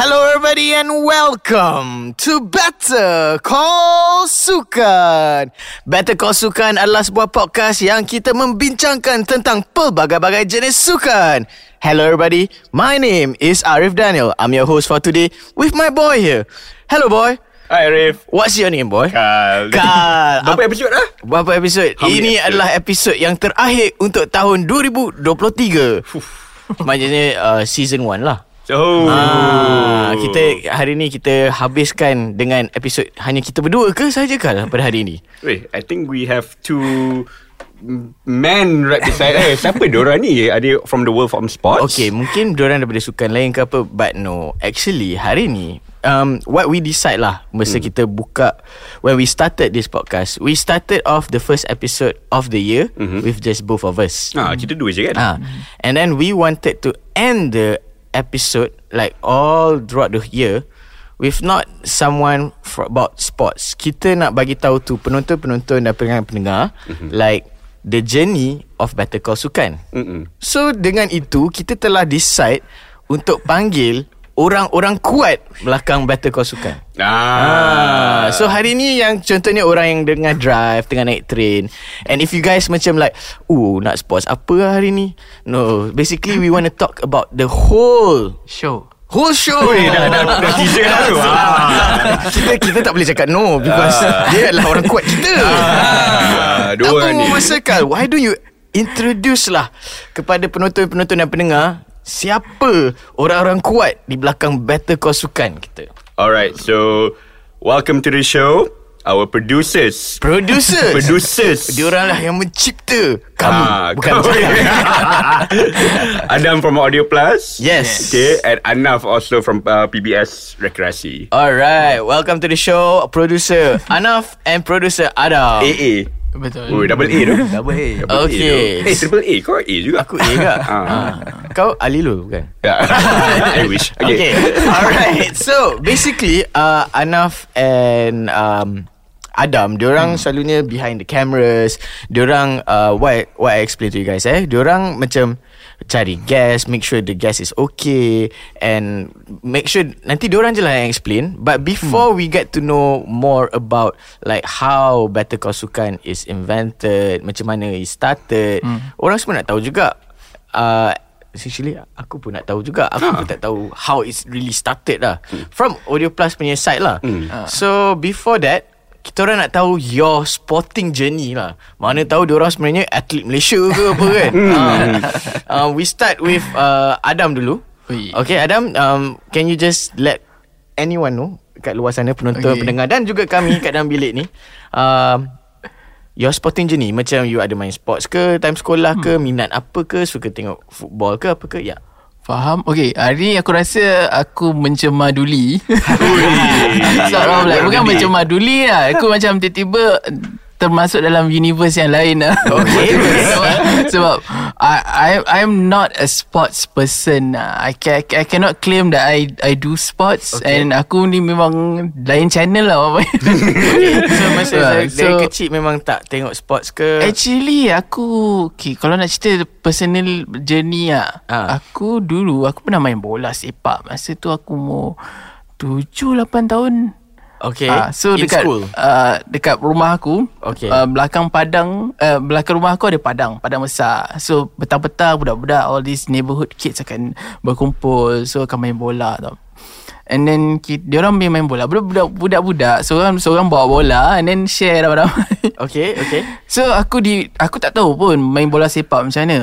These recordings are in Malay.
Hello everybody and welcome to Better Call Sukan. Better Call Sukan adalah sebuah podcast yang kita membincangkan tentang pelbagai-bagai jenis sukan. Hello everybody, my name is Arif Daniel. I'm your host for today with my boy here. Hello boy. Hi Arif What's your name boy? Kal Kal. Berapa episod dah? Berapa episod? Ini episode? adalah episod yang terakhir untuk tahun 2023. Maksudnya uh, season 1 lah. Oh Ah, kita hari ni kita habiskan dengan episod hanya kita berdua ke saja kan pada hari ini? Wait, I think we have two men right beside Eh, siapa diorang ni? Are they from the world from sports? Okay, mungkin diorang daripada sukan lain ke apa But no, actually hari ni um, What we decide lah Masa hmm. kita buka When we started this podcast We started off the first episode of the year mm-hmm. With just both of us Ah, kita dua je kan? Ah, And then we wanted to end the episode Like all throughout the year With not someone for about sports Kita nak bagi tahu tu penonton-penonton dan pendengar-pendengar mm-hmm. Like the journey of Better Call Sukan Mm-mm. So dengan itu kita telah decide Untuk panggil orang-orang kuat belakang Better Call Sukan Ah, Ah, so hari ni yang contohnya orang yang tengah drive, tengah naik train. And if you guys macam like, "Oh, nak sports apa lah hari ni?" No, basically we want to talk about the whole Show whole show. Oi, dah, dah, dah teaser dah tu. Ah. kita kita tak boleh cakap no because dia adalah orang kuat kita. Ah, dua orang ni. memasakal, why don't you introduce lah kepada penonton-penonton dan pendengar siapa orang-orang kuat di belakang Better Call Sukan kita. Alright, so welcome to the show. Our producers. Producers. Producers. Diorang lah yang mencipta kamu Ah, Bukan saya Adam from Audio Plus. Yes. Okay, and Anaf also from uh, PBS Rekreasi. Alright Welcome to the show Producer Anaf And producer Adam AA. Betul Oh, double A tu. Double A Double Okay A tu. Eh, triple A. Kau A juga. Aku A ke Ah. ah. Kau Ali lu bukan Yeah. I wish. Okay, Alright So basically uh, Anaf and um, Adam Diorang hmm. selalunya Behind the cameras Diorang uh, what, what I explain to you guys eh Diorang macam Cari guest Make sure the guest is okay And Make sure Nanti diorang je lah yang explain. But before hmm. we get to know More about Like how Better Call Sukan Is invented Macam mana it started hmm. Orang semua nak tahu juga. Uh, Actually Aku pun nak tahu juga. Aku pun tak tahu How it's really started lah. From Audio Plus punya side lah. So before that kita orang nak tahu your sporting journey lah. Mana tahu diorang sebenarnya atlet Malaysia ke apa kan. uh, uh, we start with uh, Adam dulu. Ui. Okay Adam, um, can you just let anyone know kat luar sana penonton, Okay. pendengar dan juga kami kat dalam bilik ni. Um, Your sporting journey Macam you ada main sports ke Time sekolah ke Minat apa ke Suka tengok football ke Apa ke Ya Faham? Okay Hari ni aku rasa Aku mencemaduli of like Bukan Maduli. mencemaduli lah. Aku macam tiba-tiba Termasuk dalam universe yang lain lah Okay. sebab, sebab I, I I'm not a sports person lah. I, can, I cannot claim that I I do sports Okay. And aku ni memang Lain channel lah So masa Ah, dari, dari so- kecil Memang tak tengok sports ke Actually aku okay, Kalau nak cerita personal journey Ah. Aku dulu Aku pernah main bola sepak Masa tu aku mau 7-8 tahun Okay Ah, So In dekat school? uh, Dekat rumah aku Okay. uh, Belakang padang uh, Belakang rumah aku ada padang Padang besar. So petang-petang budak-budak All these neighborhood kids akan berkumpul So akan main bola tau. And then kita, Diorang main main bola. Budak-budak Budak-budak Seorang seorang bawa bola And then share ramai-ramai. Okay Okay. So aku di Aku tak tahu pun Main bola sepak macam mana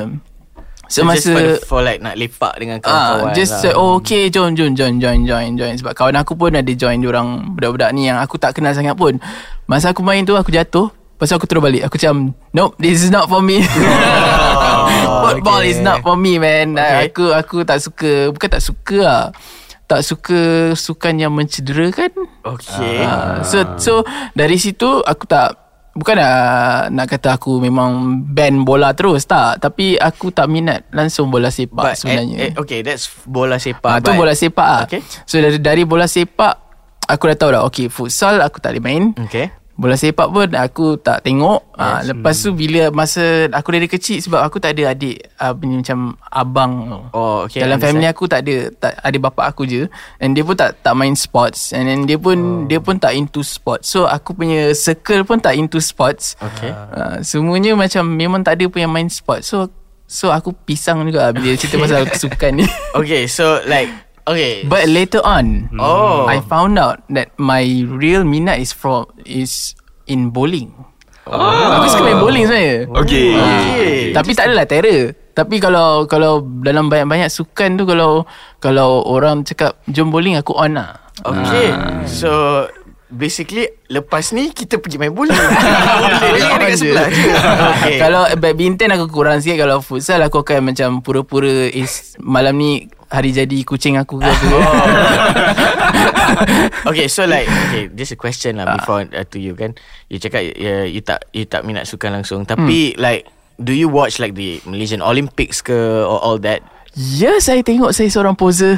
So, just for, for like Nak lepak dengan kawan-kawan Ah, just lah. uh, oh, okay join join join join join join sebab kawan aku pun ada join orang budak-budak ni yang aku tak kenal sangat pun. Masa aku main tu aku jatuh, pasal aku terus balik. Aku macam nope this is not for me. Football okay. is not for me man. Okay. Aku aku tak suka, bukan tak suka lah. Tak suka sukan yang mencederakan. Okay Ah, so so dari situ aku tak bukan nak nak kata aku memang ban bola terus tak tapi aku tak minat langsung bola sepak But sebenarnya. eh, eh, Okay that's bola sepak Ah, tu bola sepak ah. Okay So dari dari bola sepak aku dah tahu dah okay futsal aku tak boleh main. Okay Bola sepak pun aku tak tengok. Ah, lepas tu bila masa aku dari kecil sebab aku tak ada adik uh, macam abang. Oh, okay, Dalam family aku tak ada tak ada bapak aku je and dia pun tak tak main sports and then dia pun oh. dia pun tak into sports. So aku punya circle pun tak into sports. Okay. Uh, semuanya macam memang tak ada pun yang main sports. So so aku pisang juga bila cerita pasal kesukaan ni. Okay, so like okay. But later on, Oh. I found out that my real minat is from is in bowling. Oh. Aku suka main bowling sebenarnya. Okay. Okay. Tapi tak adalah terror. Tapi kalau kalau dalam banyak-banyak sukan tu kalau kalau orang cakap jom bowling aku on lah. Okay. So basically lepas ni kita pergi main bola. On dekat sebelah je. Okay. Kalau badminton aku kurang sikit Kalau futsal aku akan macam Pura-pura is Malam ni hari jadi kucing aku ke apa okay, so like okay, this a question lah before uh, to you kan. You cakap uh, you tak you tak minat sukan langsung. Tapi like do you watch like the Malaysian Olympics ke or all that? Ya saya tengok saya seorang poser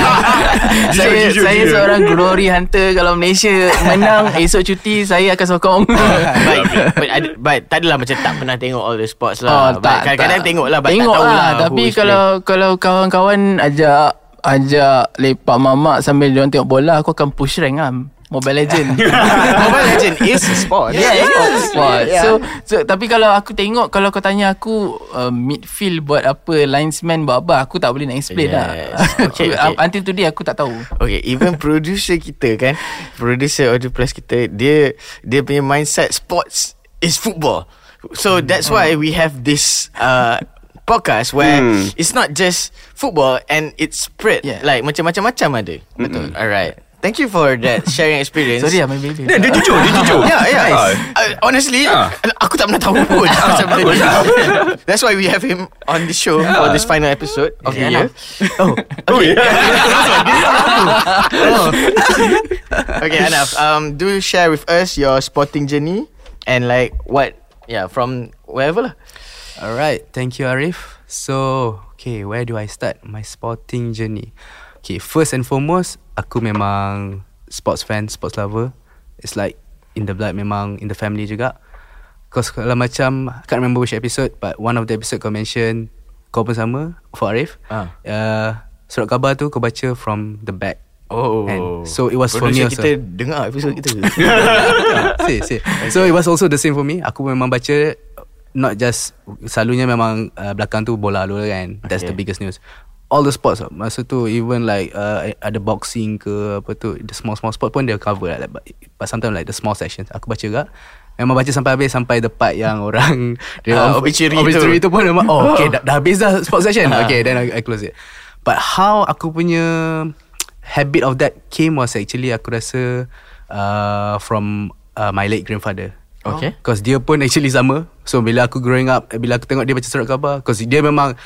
Saya jujur, saya jujur. seorang glory hunter Kalau Malaysia menang Esok cuti Saya akan sokong but, but, but tak adalah macam tak pernah tengok all the sports lah. Oh, But tak, kadang-kadang tak. tengok lah but Tengok tak lah. Tapi kalau kalau kawan-kawan ajak ajak lepak mamak sambil dia tengok bola, aku akan push rank lah. Mobile Legend. Mobile Legend is sport. Yeah, yeah, Yes. sport. Yeah. So, so tapi kalau aku tengok kalau kau tanya aku uh, midfield buat apa, linesman buat apa, aku tak boleh nak explain Yes. lah. Okay, okay. Until today aku tak tahu. Okay, even producer kita kan, producer Audio Plus kita, dia dia punya mindset sports is football. So that's why we have this uh, podcast where Hmm. it's not just football and it's spread Yeah. like macam-macam ada. Betul. Alright. Thank you for that sharing experience. Sorry lah, my baby. Dia, dia jujur, dia jujur. Yeah, yeah. Ah. Uh, honestly, Ah. aku tak pernah tahu pun macam benda ni. That's why we have him on the show for this final episode of the year. Oh, Oh, yeah. oh. okay, Anaf. Um, do share with us your sporting journey and like what? Yeah, from wherever lah. Alright, thank you Arif. So, okay, where do I start my sporting journey? Okay, first and foremost, aku memang sports fan, sports lover. It's like in the blood, memang in the family juga. Cause kalau macam, I can't remember which episode, but one of the episode kau mention, kau pun sama, for Arif. Ah. Uh, surat khabar tu kau baca from the back. Oh. And so it was for me Producer also. kita dengar episode kita. see, see. So it was also the same for me. Aku memang baca not just selalunya memang uh, belakang tu bola dulu kan. That's Okay. the biggest news. All the sports tau. Masa tu even like uh, ada boxing ke apa tu the small small sport pun dia cover lah. Like, but, but sometimes like the small sections aku baca juga. Memang baca sampai habis sampai the part yang orang Ah, obituary tu. obituary tu. pun memang oh okay dah, dah habis dah sport section. Ah. okay then I, I close it. But how aku punya habit of that came was actually aku rasa uh, from uh, my late grandfather. Okay. Because dia pun actually sama So bila aku growing up Bila aku tengok dia baca surat khabar Because dia memang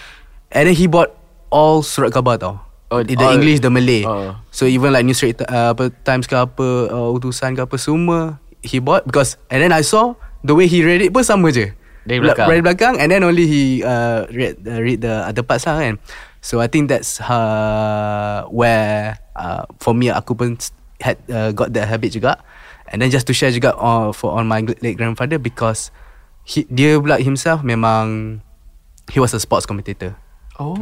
And then he bought All surat khabar tau. Oh, The all- English The Malay. Oh. So even like News Straight uh, apa, Times ke apa uh, Utusan ke apa Semua He bought Because And then I saw The way he read it pun sama je. Dari belakang. Dari belakang And then only he uh, read, uh, read the other parts lah kan. So I think that's uh, Where uh, For me Aku pun had uh, Got that habit juga. And then just to share juga uh, For on my late grandfather Because he, Dia pula himself Memang He was a sports commentator Oh.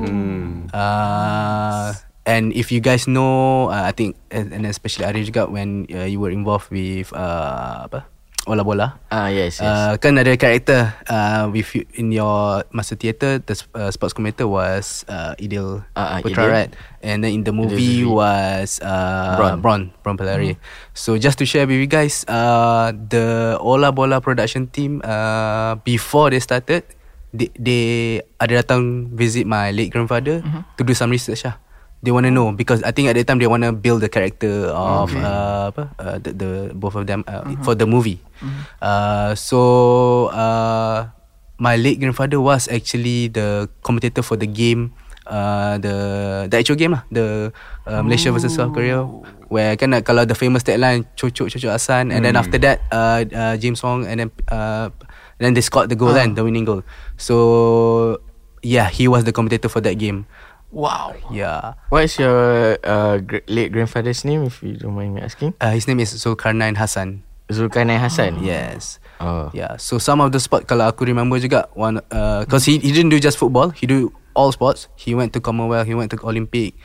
uh, and if you guys know, uh, I think, and, and especially Ari juga when uh, you were involved with uh, apa, bola bola. Ah yes, yes. Uh, kan ada karakter uh, with you, in your masa theatre the uh, sports commentator was uh, Idil ah, Putra Idil. right and then in the movie Zuri. was uh, Bron. Bron Bron Pelari so just to share with you guys uh, the Ola Bola production team uh, before they started they, they ada datang visit my late grandfather to do some research lah. They want to know because I think at that time they want to build the character of uh, apa uh, the, the both of them uh, for the movie. Uh, so uh, my late grandfather was actually the commentator for the game, uh, the the actual game lah, the uh, Malaysia versus South Korea, where kan uh, kalau the famous tagline cocok cocok asan, and then after that uh, uh, James Wong and then uh, then they scored the goal then the winning goal. So yeah, he was the commentator for that game. Wow. Yeah. What is your uh, gr- late grandfather's name, if you don't mind me asking? Uh, his name is Zulkarnain Hassan. Zulkarnain Hassan. Yes. Oh. Yeah. So some of the sport kalau aku remember juga one uh, cause he he didn't do just football, he do all sports. He went to Commonwealth, he went to Olympic.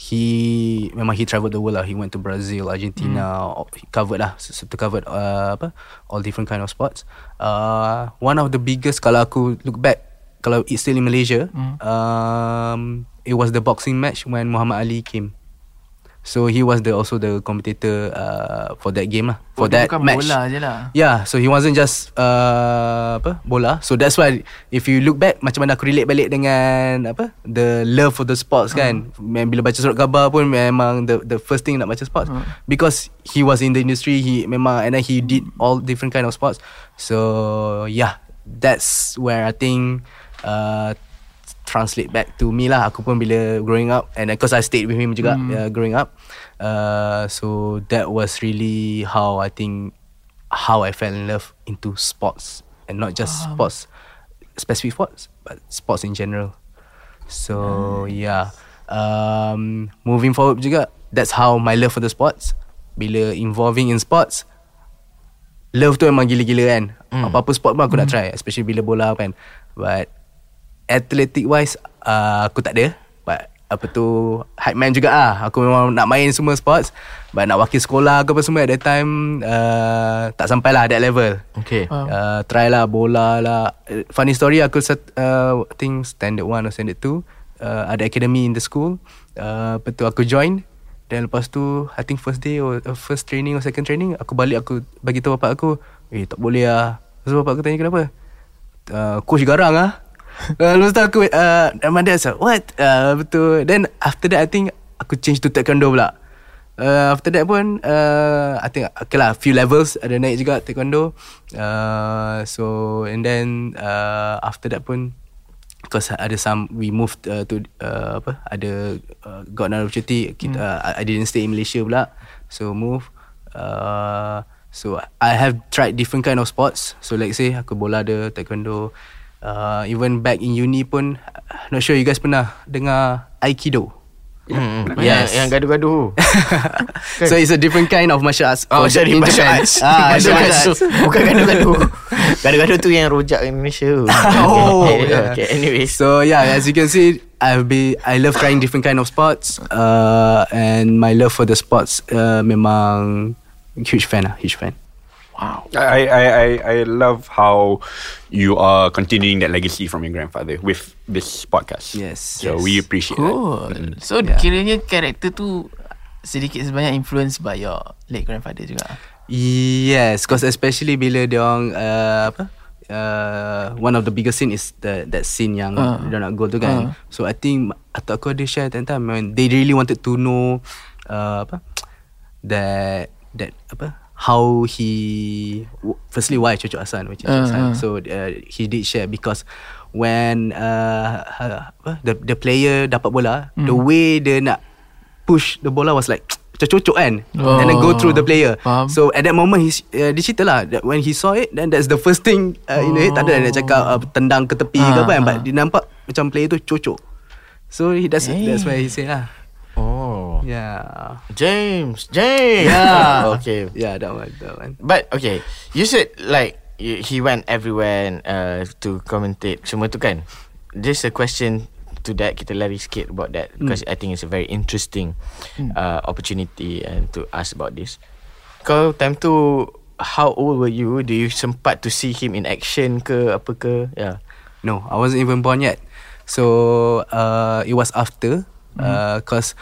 He memang he traveled the world lah. He went to Brazil, Argentina. Hmm. He covered lah, so, to covered uh, apa all different kind of sports. Uh, one of the biggest kalau aku look back kalau it's still in Malaysia, Hmm. um, it was the boxing match when Muhammad Ali came. So he was the also the commentator uh, for that game lah. For Dia that bukan match. bola je lah. Yeah, so he wasn't just uh, apa bola. So that's why if you look back macam mana aku relate balik dengan apa the love for the sports kan. Uh. Bila baca surat khabar pun memang the the first thing nak baca sports uh. because he was in the industry he memang and then he did all different kind of sports. So yeah, that's where I think uh, translate back to me lah. Aku pun bila growing up and because I stayed with him juga mm. uh, growing up. Uh, so that was really how I think how I fell in love into sports and not just um. sports, specific sports, but sports in general. So yeah, um, moving forward juga, that's how my love for the sports. Bila involving in sports, love tu memang gila-gila kan. Mm. Apa-apa sport pun aku mm. nak try, especially bila bola kan. But athletic wise, uh, aku tak ada. But apa tu hype man juga ah. Aku memang nak main semua sports. But nak wakil sekolah ke apa semua At that time uh, Tak sampai lah that level. Okay. uh, Try lah bola lah. Funny story Aku set, uh, I think standard 1 or standard 2 uh, Ada academy in the school. Uh, Lepas tu aku join. Dan lepas tu I think first day Or uh, first training Or second training Aku balik aku Bagi tahu bapak aku Eh tak boleh lah Lepas tu bapak aku tanya kenapa? Uh, Coach garang lah uh, Lepas tu aku uh, My dad said What? Uh, Betul Then after that I think Aku change to taekwondo pula. Uh, After that pun uh, I think Okay lah Few levels Ada naik juga taekwondo. Uh, So And then uh, After that pun Because ada some We moved uh, to uh, Apa? Ada uh, Got another opportunity. Kita, uh, I, I didn't stay in Malaysia pula. So move. Uh, So I have tried different kind of sports. So like say Aku bola ada Taekwondo uh, Even back in uni pun Not sure you guys pernah Dengar Aikido Hmm, Yes. Yang, yang gaduh-gaduh. So it's a different kind of martial arts Oh, sorry, in martial arts. Ah, Martial martial arts. Bukan gaduh-gaduh. gaduh-gaduh tu yang rojak Indonesia. Oh, okay, yeah. okay, anyways. So yeah, as you can see, I've be I love trying different kind of sports, uh, and my love for the sports, uh, memang huge fan ah, huge fan. Wow. I, I, I, I love how you are continuing that legacy from your grandfather with this podcast. Yes, So yes. we appreciate Cool. that. So Yeah. kiranya karakter tu sedikit sebanyak influenced by your late grandfather juga. Yes, because especially bila dia orang uh, apa uh, one of the biggest scene is the that scene yang uh, dia nak go tu kan. Ah. So I think atau aku ada share time when they really wanted to know uh, apa that that apa how he firstly why Cucu Hasan which is Hasan. ah. So uh, he did share because when uh, apa the the player dapat bola the Hmm. way dia nak push the bola was like macam cocok kan and then go through the player Faham. so at that moment he uh, dia cerita lah that when he saw it then that's the first thing uh, in the head tak ada nak cakap uh, tendang ke tepi ke Ah, apa kan but ah. dia nampak macam player tu cocok so he, that's that's why he say lah Oh. Yeah James, James. yeah okay. yeah that one that one But okay, you said like y- he went everywhere and, uh, to commentate semua tu kan. Just a question to that kita lari sikit about that because I think it's a very interesting uh, opportunity and to ask about this. Kau time tu how old were you? Do you sempat to see him in action ke apa ke? Yeah. No, I wasn't even born yet. So uh, it was after. Uh, cause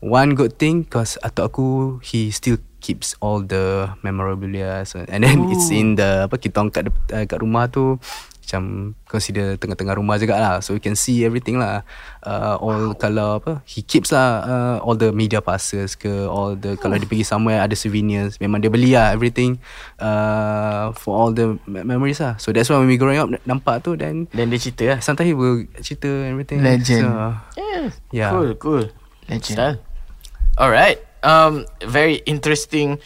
one good thing, cause atau aku he still keeps all the memorabilia, so, and then Ooh. it's in the apa kita orang kat uh, kat rumah tu macam consider tengah-tengah rumah juga lah so you can see everything lah uh, all kalau apa he keeps lah uh, all the media passes ke all the kalau dia pergi somewhere ada souvenirs memang dia beli lah everything uh, for all the me- memories lah so that's why when we growing up nampak tu then Then dia cerita lah. Sometimes he will cerita and everything. Legend. So, Yeah. Yeah. Cool, cool. Legend. Style. All right. Um, very interesting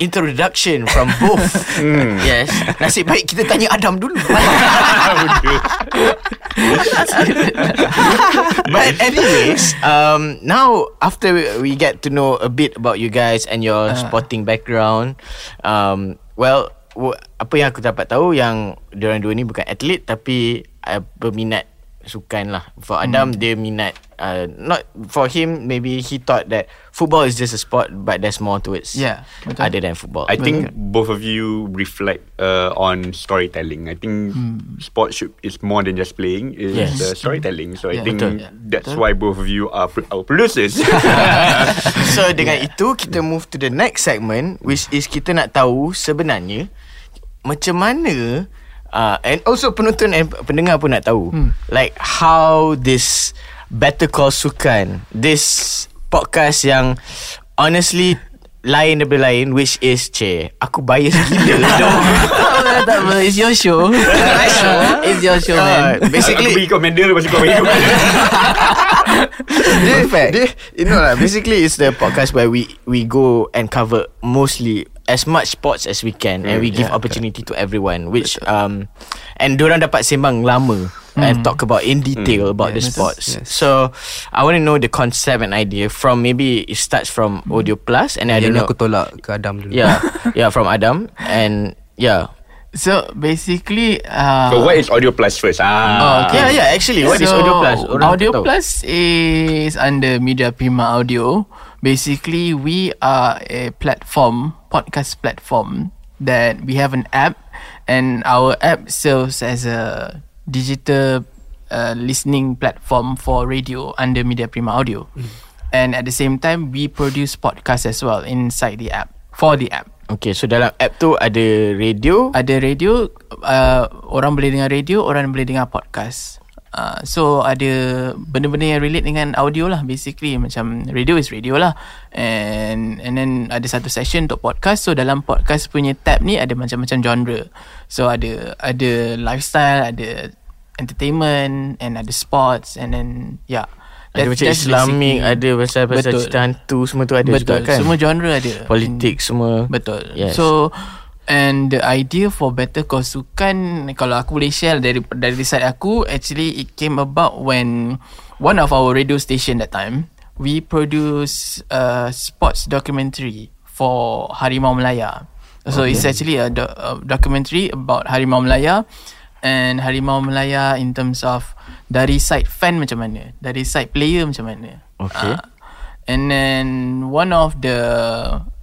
introduction from both. yes. Nasib baik kita tanya Adam dulu. but anyways, um, now after we- get to know a bit about you guys and your sporting background, um, well apa yang aku dapat tahu yang diorang dua ni bukan atlet tapi uh, berminat sukan lah. For Adam Hmm. dia minat uh, not for him maybe he thought that football is just a sport but there's more to it. Yeah, betul. Other than football. I think both of you reflect uh, on storytelling. I think sports should is more than just playing. It's Yes. uh, storytelling. So I Yeah. think Betul. that's why both of you are pro- our producers. so dengan itu kita move to the next segment which is kita nak tahu sebenarnya macam mana uh, and also penonton and pendengar pun nak tahu hmm. like how this Better Call Sukan this podcast yang honestly lain daripada lain which is che aku bias gila dong tak apa, it's your show. it's your show, Uh, man. basically aku bagi commander lepas kau bagi commander. dia, dia, you know lah basically it's the podcast where we we go and cover mostly as much sports as we can and we give yeah, opportunity to everyone which um and diorang dapat sembang lama and talk about in detail about the Yes, sports yes. so I want to know the concept and idea from maybe it starts from Audio Plus and I Yang don't know aku tolak ke Adam dulu yeah yeah from Adam and yeah So basically, uh, So what is Audio Plus first? Ah. Oh, okay. yeah yeah actually what is so, Audio Plus Orang Audio tahu. Plus is under Media Prima Audio. Basically, we are a platform, podcast platform that we have an app, and our app serves as a digital uh, listening platform for radio under Media Prima Audio. And at the same time, we produce podcasts as well inside the app for the app. Okay so dalam app tu ada radio Ada radio uh, Orang boleh dengar radio Orang boleh dengar podcast uh, So ada Benda-benda yang relate dengan audio lah Basically. Macam radio is radio lah. And And then ada satu session untuk podcast. So dalam podcast punya tab ni Ada macam-macam genre. So ada Ada lifestyle Ada Entertainment And ada sports And then Yeah Ada macam Islamik basically- Ada pasal-pasal cerita hantu Semua tu ada Betul. juga kan? Semua genre ada. Politik semua. Betul. Yes. So and the idea for Better Call Sukan kalau aku boleh share dari dari side aku actually it came about when one of our radio station that time we produce a sports documentary for Harimau Melaya. So okay. it's actually a, do- a documentary about Harimau Melaya and Harimau Melaya in terms of dari side fan macam mana, dari side player macam mana. Okay. Ah, and then one of the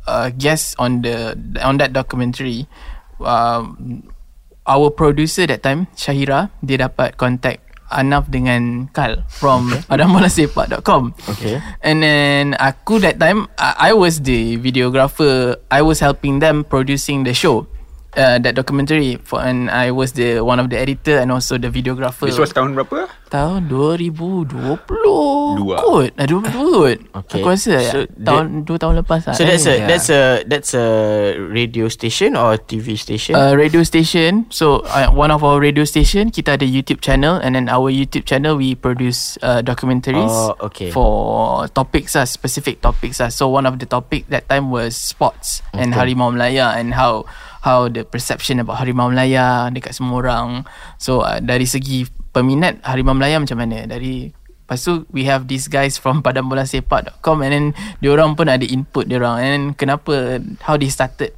uh, guests on the on that documentary um, our producer that time Syahira dia dapat contact Anaf dengan Kal from adamolasepak.com Okay. and then aku that time I, I was the videographer. I was helping them producing the show uh, that documentary for and I was the one of the editor and also the videographer This was tahun berapa? tahun 2020 Dua. kot ah, 22 kot Okay. aku rasa So, so, tahun dua tahun lepas lah So that's a Yeah. that's a that's a radio station or TV station? uh, radio station so uh, one of our radio station kita ada YouTube channel and then our YouTube channel we produce uh, documentaries Oh, okay. for topics lah specific topics lah so one of the topic that time was sports and Okay. Harimau Melaya and how how the perception about Harimau Melaya dekat semua orang. So uh, dari segi peminat Harimau Melaya macam mana? Dari Lepas tu we have these guys from padambolasepak.com and then diorang pun ada input diorang. And then kenapa how they started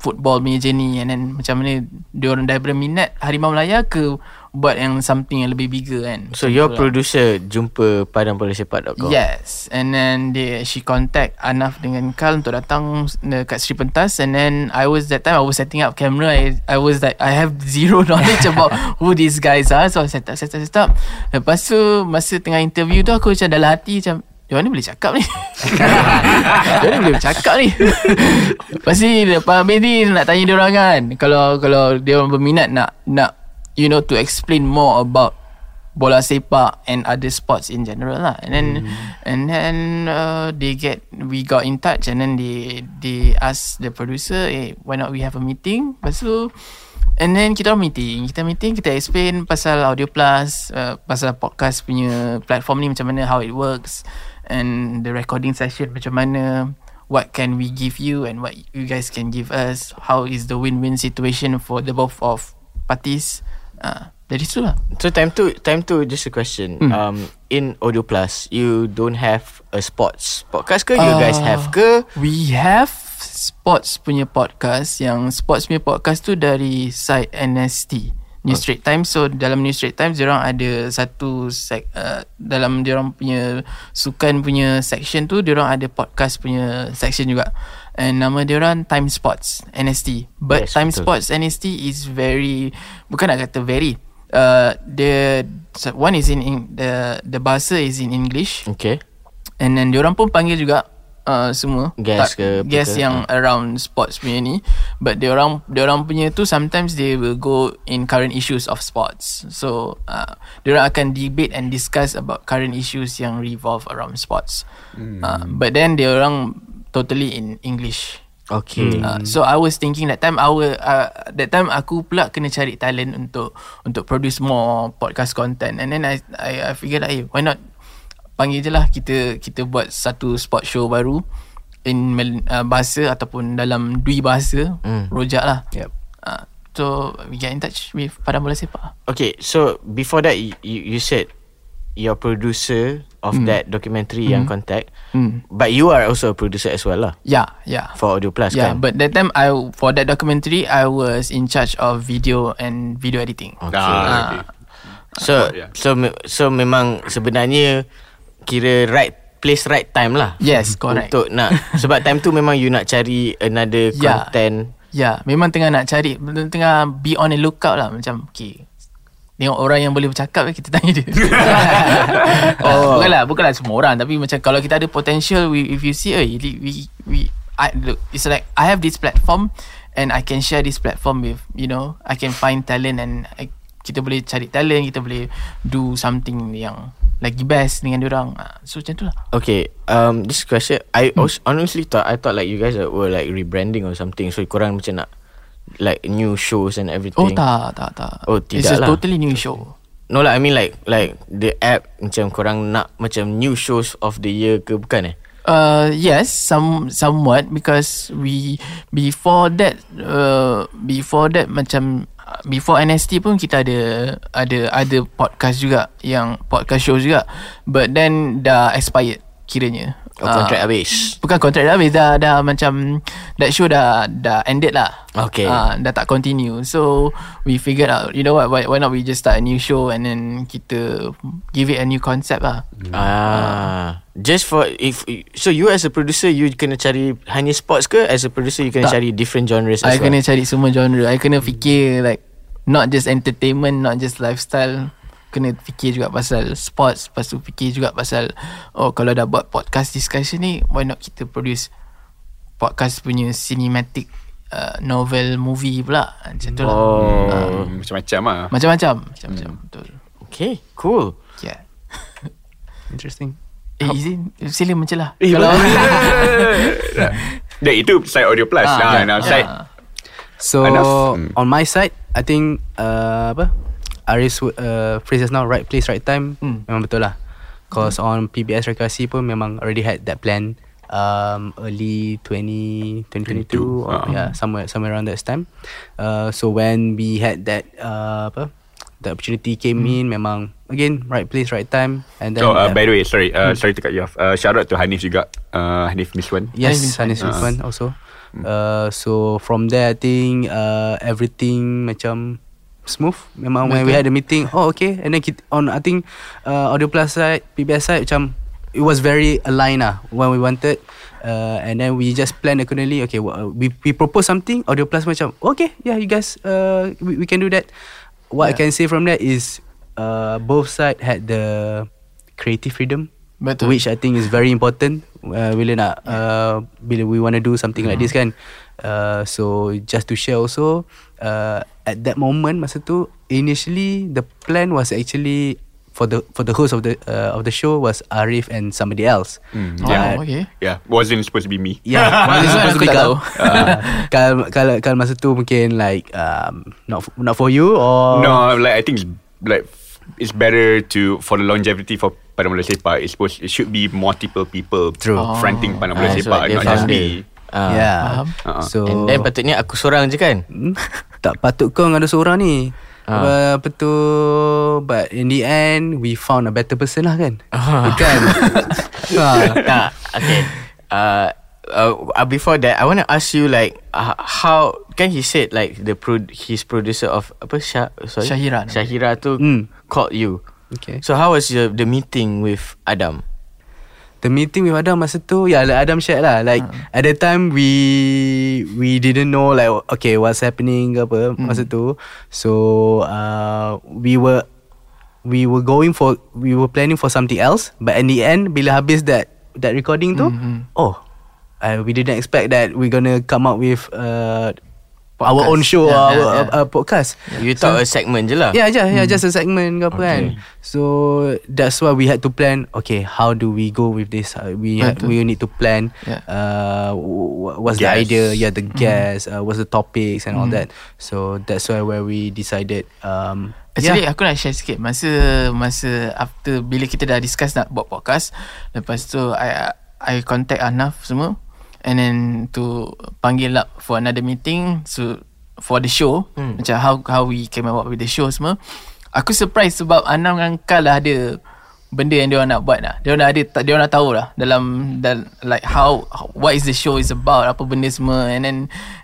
football punya journey and then macam mana diorang daripada minat Harimau Melaya ke buat yang something yang lebih bigger kan. so your lah. producer jumpa padangpolasepak.com. Yes And then they, She contact Anaf dengan Kal Untuk datang Dekat Sri Pentas And then I was That time I was setting up camera I, I was like I have zero knowledge About who these guys are So I set up Set up set up Lepas tu Masa tengah interview tu Aku macam dalam hati Macam Diorang ni boleh cakap ni Diorang ni boleh bercakap ni Lepas ni Lepas habis ni Nak tanya diorang kan Kalau Kalau diorang berminat Nak Nak You know to explain more about bola sepak and other sports in general lah. And then mm. and then uh, they get we got in touch and then they they ask the producer, eh, why not we have a meeting? Lepas tu And then kita orang meeting Kita meeting Kita explain pasal Audio Plus uh, Pasal podcast punya Platform ni macam mana How it works And the recording session macam mana What can we give you And what you guys can give us How is the win-win situation For the both of parties. Uh, Dari situ lah. So time tu Time tu just a question. Hmm. um, In Audio Plus You don't have A sports podcast ke? You guys Ah, have ke? We have Sports punya podcast. Yang sports punya podcast tu Dari site NST New Straits Times. So dalam New Straits Times Diorang ada satu sek, uh, Dalam diorang punya Sukan punya section tu Diorang ada podcast punya section juga. And nama diorang Time Sports NST But Yes, Time betul. Sports NST is very Bukan nak kata very uh, The One is in, in the the bahasa is in English. Okay. And then diorang pun panggil juga uh, semua. Ke, apa guest ke? yang around sports punya ni. But diorang diorang punya tu sometimes they will go in current issues of sports. So uh, diorang akan debate and discuss about current issues yang revolve around sports. Hmm. uh, but then diorang totally in English. Okay. Uh, so I was thinking that time our uh, that time aku pula kena cari talent untuk untuk produce more podcast content. And then I I, I figured like, hey, why not panggil je lah kita kita buat satu sport show baru in uh, bahasa ataupun dalam dui bahasa Hmm. rojak lah. Yep. Uh, so we get in touch with Padang Bola Sepak. Okay so Before that You, you said Your producer Of that documentary Yang contact Hmm. But you are also a producer as well lah Yeah, yeah. For Audio Plus Yeah, kan but that time I for that documentary I was in charge of video and video editing. Okay. Ah, okay. So Yeah. so me- so memang sebenarnya kira right place right time lah. Yes, correct. Untuk nak sebab time tu memang you nak cari another Yeah. content. Ya, memang tengah nak cari Tengah be on the lookout lah Macam okay Tengok orang yang boleh bercakap eh, Kita tanya dia oh. Bukanlah Bukanlah semua orang Tapi macam Kalau kita ada potential we, If you see eh, we, we, we I, look, It's like I have this platform And I can share this platform with You know I can find talent And I, kita boleh cari talent Kita boleh Do something yang Lagi best dengan orang So macam tu lah Okay, um, this question I hmm. honestly thought I thought like you guys were like rebranding or something. So korang macam nak like new shows and everything. Oh tak tak tak Oh, It's tidak a lah. totally new show No lah, I mean like like the app macam korang nak macam new shows of the year ke bukan eh? Uh, yes, some somewhat because we before that uh, before that macam before NST pun kita ada ada ada podcast juga yang podcast show juga but then dah expired kiranya. Oh, contract habis. Bukan kontrak dah habis dah dah macam that show dah dah ended lah. Okay. Ah, dah tak continue. So we figured out you know what why, why not we just start a new show and then kita give it a new concept lah. Ah, just for if so you as a producer you kena cari hanya sports ke as a producer you kena Tak. cari different genres as I well. kena cari semua genre I kena fikir like Not just entertainment Not just lifestyle Kena fikir juga pasal sports Lepas tu fikir juga pasal Oh kalau dah buat podcast discussion ni Why not kita produce Podcast punya cinematic uh, Novel movie pula Macam tu lah Oh. Hmm, Macam-macam lah Macam-macam Macam-macam Betul Okay, cool. Yeah Interesting. Eh izin Sila mencelah Eh, Kalau That itu side audio plus Ah, lah. yeah, Now yeah. side So Enough. Hmm. on my side, I think uh, apa Aris uh, phrase just now right place right time. Hmm. memang betul lah. Cause on PBS rekreasi pun memang already had that plan um, early 20, 2022 or Ah. yeah somewhere somewhere around that time. Uh, so when we had that uh, apa the opportunity came in memang again right place right time and then So uh, uh, by the way Sorry uh, Sorry to cut you off. Uh, Shout out to Hanif juga. Uh, Hanif Miswan Yes, Hanif Hanif Sultan also. Uh, so from there I think uh, everything macam smooth. Memang when we had the meeting, oh okay. And then kita, on I think uh, Audio Plus side, PBS side macam it was very aligned lah when we wanted. Uh, and then we just plan accordingly. Okay, we we propose something. Audio Plus macam okay, yeah, you guys, uh, we, we can do that. What I can say from that is, uh, both side had the creative freedom Betul. Which I think is very important uh, Bila nak uh, Bila we want to do something like this kan uh, So just to share also uh, At that moment Masa tu Initially The plan was actually For the for the host of the uh, of the show was Arif and somebody else. Hmm, Oh yeah. okay Yeah Wasn't supposed to be me Yeah, This one aku tak tahu. Uh, kalau kalau kalau masa tu mungkin like um, not not for you or No like I think it's like It's better to For the longevity For Padang Bola Sepak It's supposed It should be multiple people True. Fronting Padang Bola Ah, so Sepak Not just me Ah. Yeah. Faham. Uh-uh. So And then patutnya aku seorang je kan? Hmm? tak patut kau ada seorang ni. uh. Apa tu But in the end We found a better person lah kan Ah. Bukan ha. nah, okay. Uh, uh, before that, I want to ask you like uh, how can he said like the pro his producer of apa Shah, sorry? Syahira. Syahira tu Hmm. called you. Okay So how was your, the meeting with Adam? The meeting with Adam masa tu Yeah like Adam shared lah Like Ha. at that time We We didn't know like Okay what's happening ke apa Hmm. Masa tu So uh, We were We were going for We were planning for something else But in the end Bila habis that That recording tu Mhm. Oh uh, We didn't expect that We're gonna come up with uh, Our Podcast. own show Yeah, Our yeah, yeah. Uh, podcast You thought a segment je lah. Yeah, yeah, yeah, just a segment ke apa Okay. kan. So that's why we had to plan. Okay, how do we go with this? Uh, we ha- Betul. we need to plan. Yeah. Uh, wh- what's the Guests. idea? Yeah, the guests. Uh, what's the topics and all Mm. that. So that's why where we decided. Um, Actually yeah. aku nak share sikit Masa Masa After Bila kita dah discuss Nak buat podcast Lepas tu I I contact Anaf semua And then To Panggil up For another meeting So For the show. Hmm. Macam how How we came up with the show semua. Aku surprise sebab Anam dengan Kal dah ada Benda yang dia nak buat lah. Dia dah ada Dia nak tahu lah Dalam, dalam Like how What is the show is about Apa benda semua. And then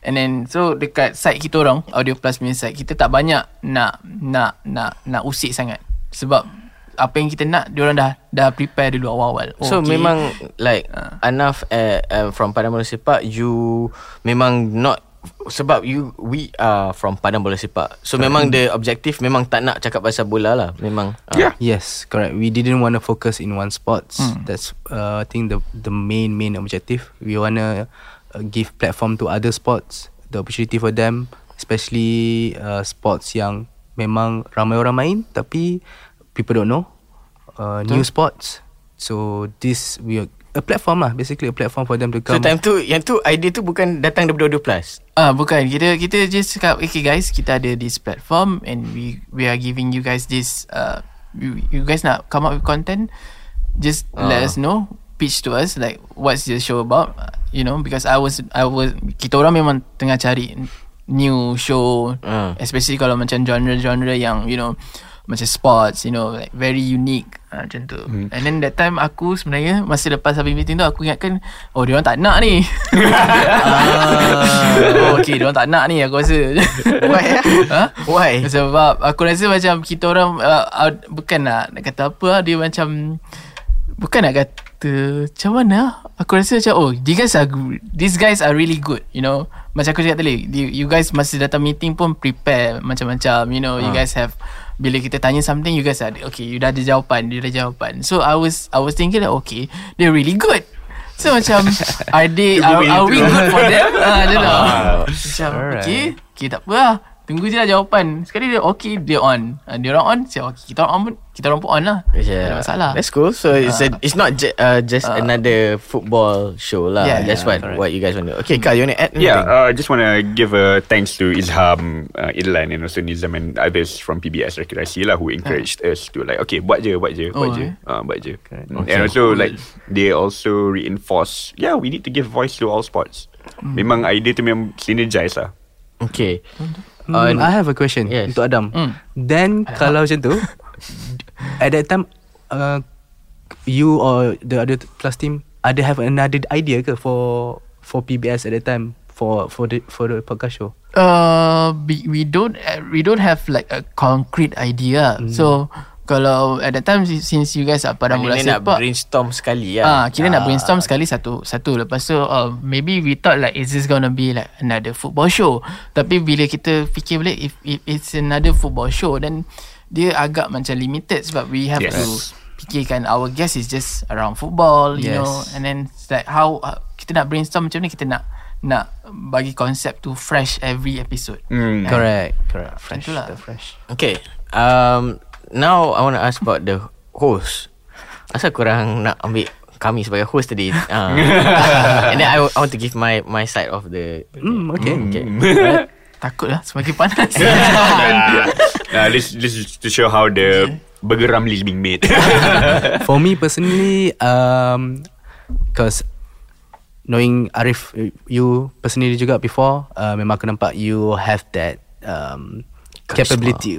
And then So dekat side kita orang Audio Plus punya side Kita tak banyak Nak Nak Nak Nak usik sangat. Sebab Apa yang kita nak Dia orang dah Dah prepare dulu awal-awal So Okay. memang like Ah. enough uh, uh, from Padang Bola Sepak you memang not sebab you we are from Padang Bola Sepak. So memang the objective memang tak nak cakap pasal bola lah. Memang uh, Yeah. Yes, correct. We didn't want to focus in one sports. Hmm. That's uh, I think the the main main objective. We want to uh, give platform to other sports, the opportunity for them, especially uh, sports yang memang ramai orang main tapi people don't know. Uh, new sports. So this we are, a platform lah, basically a platform for them to So come. time tu yang tu idea tu bukan datang daripada 12 plus. Ah bukan kita kita just cakap okay guys kita ada this platform and we we are giving you guys this uh you, you guys nak come up with content just Ah. let us know pitch to us like what's the show about uh, you know because I was I was kita orang memang tengah cari new show Ah. especially kalau macam genre-genre yang you know macam sports you know like very unique uh, macam tu Hmm. and then that time aku sebenarnya masa lepas habis meeting tu aku ingatkan oh dia orang tak nak ni ah, oh, okay dia orang tak nak ni aku rasa Why? ah? ha? Why? sebab aku rasa macam kita orang uh, uh, bukan nak nak kata apa lah, dia macam bukan nak kata macam mana aku rasa macam oh these guys are good. these guys are really good you know macam aku cakap tadi you, you guys masa datang meeting pun prepare macam-macam you know you Ah. guys have bila kita tanya something you guys ada okay you dah ada jawapan dia dah jawapan. So I was I was thinking that okay they're really good. So macam Are they Are, are we good for them? Ah, Macam tu Macam Alright. Okay Okay tak apa lah. Tunggu je lah jawapan. Sekali dia okay Dia on. Uh, Dia orang on Siap okay Kita orang on pun Kita orang pun on lah Tak ada masalah That's cool. So it's a, it's not ju- uh, just Ah. another football show lah. Yeah, That's yeah, what correct. what you guys want to. Okay, Kyle, you want to add? Yeah, anything? uh, just want to give a thanks to Ilham, uh, Irlan and also Nizam and others from PBS Rekreasi lah who encouraged us to like, okay, buat je, buat je, buat Oh, je, eh? uh, buat je. Mm. Okay. And also like, they also reinforce, yeah, we need to give voice to all sports. Memang idea tu memang synergize lah. Okay. Hmm, Uh, I have a question yes. untuk Adam. Hmm. Then kalau macam tu, at that time, uh, you or the other plus team ada have another idea ke for for PBS at that time for for the for the podcast show? Uh, we, we don't uh, we don't have like a concrete idea. So kalau at that time si- since you guys are pada bola Ini nak sepak, brainstorm sekali Ah, lah. kira nak brainstorm sekali satu satu lepas tu uh, maybe we thought like is this gonna be like another football show. Tapi bila kita fikir balik if, if it's another football show then dia agak macam limited sebab we have Yes. to fikirkan our guest is just around football, you Yes. know, and then like how uh, kita nak brainstorm macam ni kita nak nak bagi konsep tu fresh every episode. Mm. Correct, correct. Fresh, Itulah. the fresh. Okay. Um, now I want to ask about the host. Asal korang nak ambil kami sebagai host tadi? Uh, and then I, I want to give my my side of the. Hmm, okay. Okay. Takut lah semakin panas. uh, this this is to show how the burger ramli is being made. For me personally, um, cause knowing Arif, you personally juga before, uh, memang aku nampak you have that um, capability.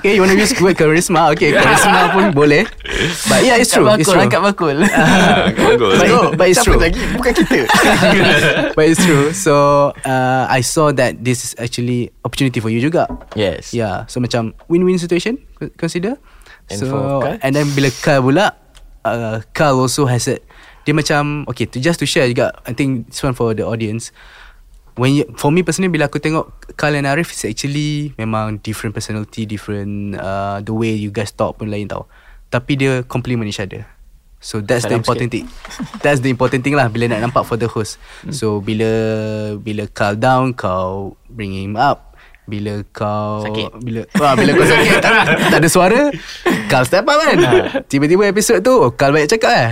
Okay, you want to use word charisma? Okay, charisma pun boleh. But yeah, it's true. Angkat It's bakul, true. angkat bakul. Bagus. But, but it's Siapa true. lagi Bukan kita but it's true. So uh, I saw that this is actually opportunity for you juga. Yes Yeah, so macam win-win situation co- consider. And so for and then bila Carl pula, uh, Carl also has it. Dia macam okay, to just to share juga. I think this one for the audience. When you, for me personally bila aku tengok Carl and Arif is actually memang different personality, different uh, the way you guys talk pun lain tau. Tapi dia complement each other. So that's the Salam important thing. That's the important thing lah bila nak nampak for the host. Hmm. So bila bila Carl down kau bring him up. Bila kau Sakit. bila wah, bila kau sakit. Tak, tak ada suara Carl step up kan? Tiba-tiba episod tu oh, Carl banyak cakap eh?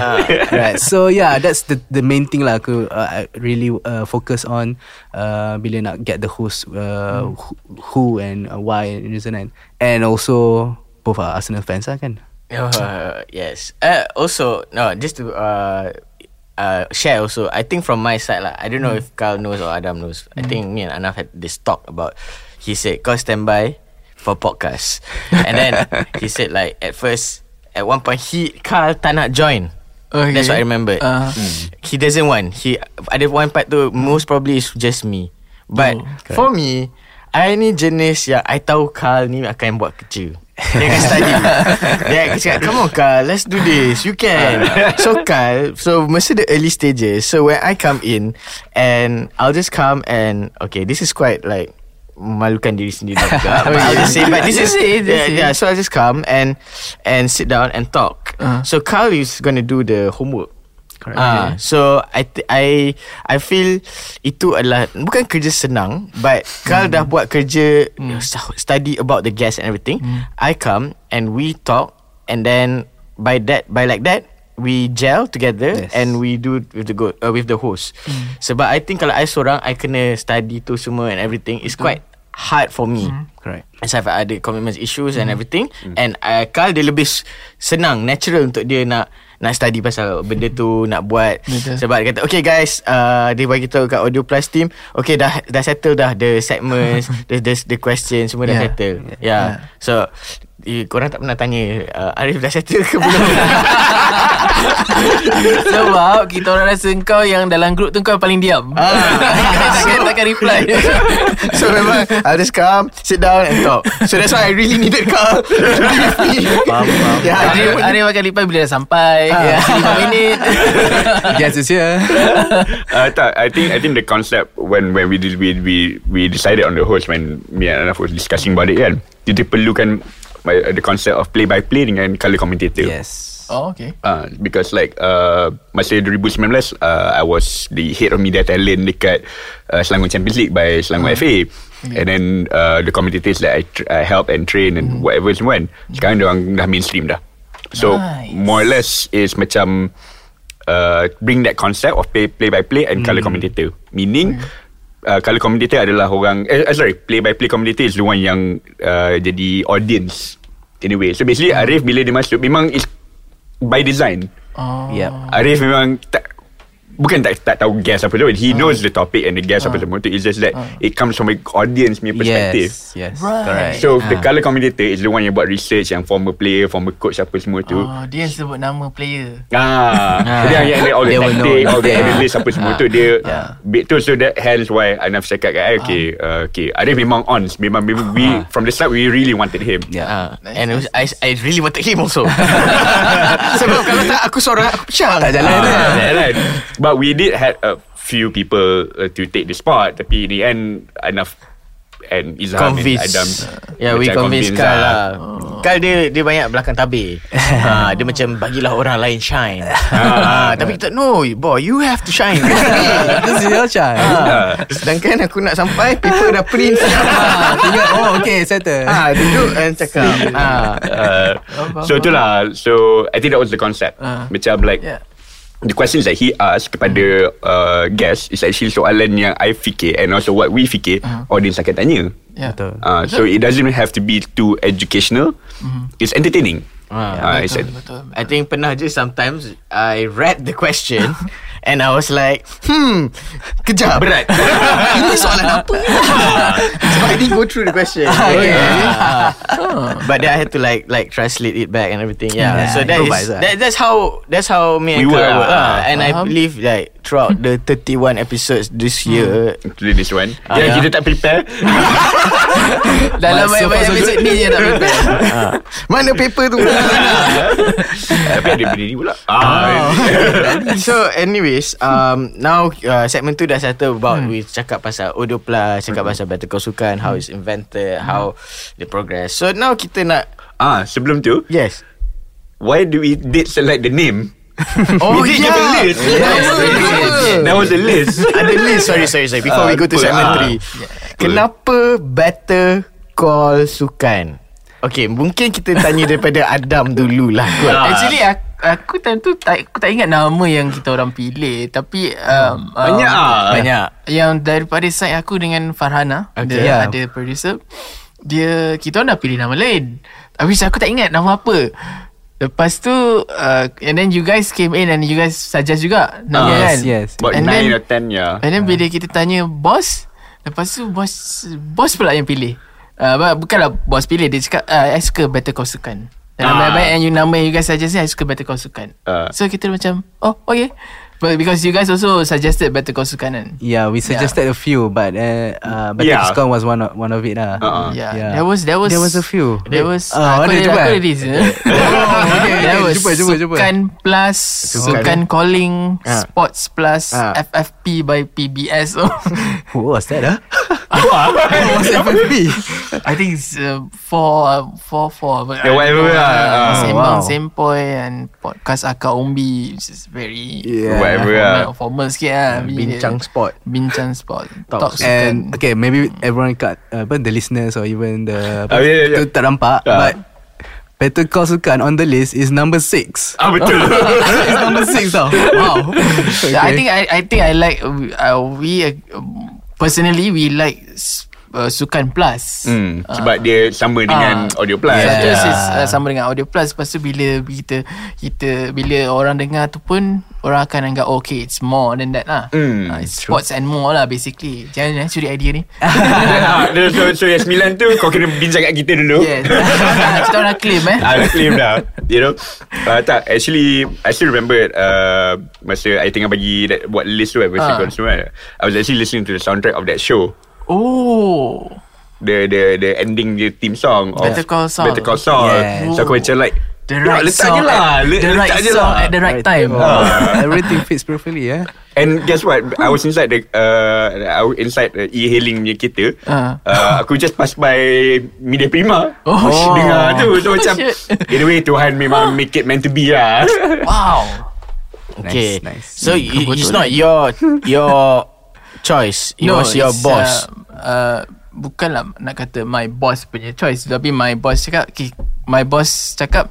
Right So yeah That's the the main thing lah Aku uh, really uh, focus on uh, Bila nak get the host uh, who, who and uh, why and reason and And also Both are Arsenal fans lah kan? Uh, yes. Uh, also, no, just to uh, uh, share also, I think from my side lah, I don't know if Carl knows or Adam knows. I think me and Anaf had this talk about, he said, kau stand by for podcast. and then he said like, at first, at one point, he, Carl tak nak join. Okay. That's what I remember. Uh. He doesn't want. He ada one part tu most probably is just me. But Oh, for me, I ni jenis yang I tahu Carl ni akan buat kerja. Dia akan study. Dia akan cakap, come on Carl, let's do this. You can. So Carl, so masa the early stages, so when I come in and I'll just come and okay, this is quite like malukan diri sendiri juga. but I'll just say, but this is just yeah, so I'll just come and and sit down and talk. Uh. So Carl is gonna do the homework. Correct. Ah, so I th- I I feel itu adalah bukan kerja senang, but Carl dah buat kerja st- study about the guest and everything. I come and we talk, and then by that by like that we gel together Yes. and we do with the go uh, with the host. Sebab I think kalau I seorang I kena study tu semua and everything it's quite hard for me. Correct. As I've ada commitments issues and everything. And uh, Carl dia lebih senang Natural untuk dia nak Nak study pasal benda tu Nak buat. Betul. Sebab dia kata Okay guys uh, Dia bagi tahu kat Audio Plus team Okay dah dah settle dah The segments the, the, the question Semua dah Yeah. settle. Yeah, Yeah. So eh, Korang tak pernah tanya uh, Arif dah settle ke belum Sebab kita orang rasa kau yang dalam grup tu kau paling diam. takkan, takkan reply. So memang I'll just come Sit down and talk So that's why I really needed Carl to be with me Faham, faham. Yeah, Arif, Arif akan reply bila dah sampai. Ah. Yeah. 5 minit. Guess is here Uh, tak, I think I think the concept when when we did, we we we decided on the host when me and Anaf was discussing about it kan, kita perlukan the concept of play by play dengan color commentator. Yes. Oh, okay. Uh, because like uh, masa 2019 uh, I was the head of media talent dekat uh, Selangor Champions League by Selangor FA and then uh, the commentators that I, tr- I help and train and whatever semua kan sekarang dia orang dah mainstream dah. So Nice. more or less is macam uh, bring that concept of play play by play and color commentator. Meaning Uh, color commentator adalah orang eh, uh, Sorry Play by play commentator Is the one yang uh, Jadi audience In a way So basically Arif bila dia masuk Memang is By design. Oh. Yep Arif memang tak Bukan tak, tak tahu guess apa tu He knows the topic And the guess apa semua tu It's just that It comes from an audience punya perspective Yes Yes Right. Correct So the colour commentator Is the one yang buat research Yang former player Former coach apa semua tu Oh, dia yang sebut nama player. Ah, Jadi yang, yang all the tactic, know. all the Yeah. analyst apa semua tu dia Yeah. bit tu so that hence why Anaf cakap kat I, okay, uh, okay, Arif memang on, memang, memang we from the start we really wanted him. Yeah Ah, Nice, and nice, I, I really wanted him also. Sebab kalau tak aku seorang aku pecah. Tak jalan. Ah, yeah, right. But we did had a few people uh, to take the spot tapi in the end Anaf and Izham and Convince. Adam Yeah, we convince Kal lah. lah. Kal dia dia banyak belakang tabir. ha, dia macam bagilah orang lain shine. ha, tapi kita no, boy, you have to shine. This is your child ha, sedangkan aku nak sampai paper dah print. Ah, tinggal Oh okay settle ha, duduk and cakap. Ha. Uh, so itulah So I think that was the concept Ah. Macam like Yeah. The questions that he asked Kepada uh, guest Is actually soalan yang I fikir And also what we fikir Audience akan tanya Yeah. Betul uh, So it doesn't have to be Too educational It's entertaining Ah, uh, it's betul, betul, betul. I think pernah je sometimes I read the question And I was like Hmm Kejap Berat. Ini soalan apa Sebab I didn't go through the question Okay. yeah. But then I had to like Like translate it back And everything Yeah, Yeah, So that is that, That's how That's how me and We Kara were, work ah. lah. And I Faham. believe like Throughout the 31 episodes This year Including this one. Ah, Yang yeah. kita tak prepare. Dalam so banyak-banyak so ni je tak prepare Ah. Mana paper tu Tapi ada benda ni pula. Ah. So anyways um, Now uh, segment tu dah settle About we cakap pasal Audio Plus Cakap pasal Better Call Sukan How it's invented How the progress So now kita nak Ah, sebelum tu, Yes why do we did select the name? Oh We did give a list. Yes. That was a list. Ada list Sorry sorry sorry Before Ah, we go to segment Ah. 3 Kenapa Better Call Sukan Okay Mungkin kita tanya daripada Adam dululah kot Ah. Actually aku, aku time tu tak, Aku tak ingat nama yang kita orang pilih Tapi um, Banyak um, ah. Banyak Yang daripada side aku dengan Farhana Okay. Dia Yeah. ada producer Dia Kita orang dah pilih nama lain Tapi aku tak ingat nama apa Lepas tu uh, And then you guys came in And you guys suggest juga Nama Ah, kan yes. About And 9 then- or 10 ya. And then bila kita tanya bos Lepas tu bos Bos pula yang pilih uh, Bukanlah bos pilih Dia cakap uh, I suka Better Call Sukan Dan Ah. nama baik yang you nama you guys suggest ni I suka Better Call Sukan Ah. So kita macam Oh okay But because you guys also suggested Better Call Sukan kan Yeah, we suggested a few, but uh, uh, Better Yeah. yeah. Call was one of, one of it lah. Uh-uh. Yeah, Yeah. There was There was There was a few. There was Aku ada. Aku ada list okay, There was Cuba, cuba, cuba. Sukan Plus Sukan Calling Ah. Sports Plus Ah. FFP by PBS What was that? Huh? What was FFP? I think it's uh, four, uh, four, four. But Yeah, whatever lah. Ah, Same wow. wow. same boy and podcast Aka Umbi, which is very Yeah. Whatever lah. formal, formal sikit lah. Bincang sport bincang sport. Talk Talk, And sukan. okay, maybe everyone cut, uh, but the listeners or even the Oh, yeah, yeah. tu tak nampak, Ah. but Better Call Sukan on the list is number six. Ah, betul. it's number six tau. Wow. Yeah, I think I I think I like uh, we uh, personally we like uh, Sukan Plus. Hmm, sebab dia sama dengan Ah. Audio Plus. Yeah. Yeah. is uh, sama dengan Audio Plus Lepas tu bila kita kita bila orang dengar tu pun orang akan anggap oh, okay it's more than that lah. Hmm, uh, it's sports and more lah basically. Jangan jangan curi idea ni. Ah, dia- so, so yang sembilan tu Kau kena bincang kat kita dulu yes. kita orang claim eh. Ah, dah claim dah You know uh, Tak Actually I still remember uh, Masa I tengah bagi that, Buat list tu kan Masa Ah. kau semua kan, I was actually listening to the soundtrack of that show Oh. The the the ending the theme song of Better Call Saul. Better Call Saul Yeah. So aku macam like The "Ya, right letak song je lah at, The right je song lah at the right time. Ah. Everything fits perfectly, yeah. And guess what I was inside the uh, I was inside the e-hailing punya kereta Ah. uh, Aku just pass by Media Prima Oh, shit. Dengar tu So Oh, macam shit. In a way Tuhan memang Make it meant to be lah Wow. Okay Nice, nice. So it's not your Your Choice It was your boss Uh, uh, bukanlah nak kata my boss punya choice tapi my boss cakap okay, my boss cakap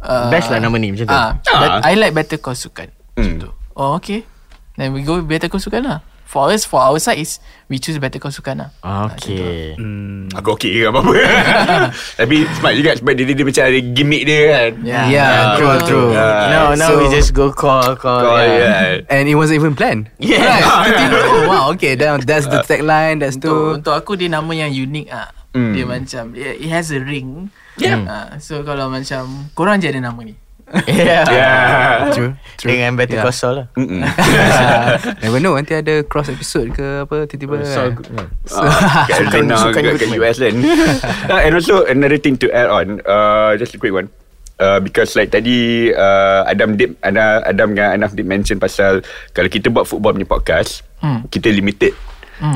uh, Best lah nama ni, macam tu. Ah, Ah. but I like better call sukan. Hmm. Macam tu. Oh okay. Then we go with better call sukan lah. For us, for our side is we choose better call sukan lah. Okay Aku okey ke apa-apa Tapi smart juga Sebab dia, dia, dia macam ada gimmick dia kan Yeah, Yeah, True true Ah, Now now so- we just go call Call, Kau yeah. yeah. And it wasn't even planned. Yeah. Tiba-tiba, oh wow, okay, then that's the tagline, that's Untuk, tu. untuk aku dia nama yang unik ah. Hmm. Dia macam it, it has a ring. Yeah. Ah, so kalau macam korang je ada nama ni. Yeah. Yeah. True, true. Dengan Better Yeah. Call Saul lah Mm-mm. Never know Nanti ada cross episode ke apa Tiba-tiba Saul kan. Ah, kat Sukan- Arizona sukan kat, kat Goodman. US kan And also another thing to add on uh, Just a quick one Uh, because like tadi uh, Adam did Adam, Adam dengan Anaf did mention pasal Kalau kita buat football punya podcast Hmm. Kita limited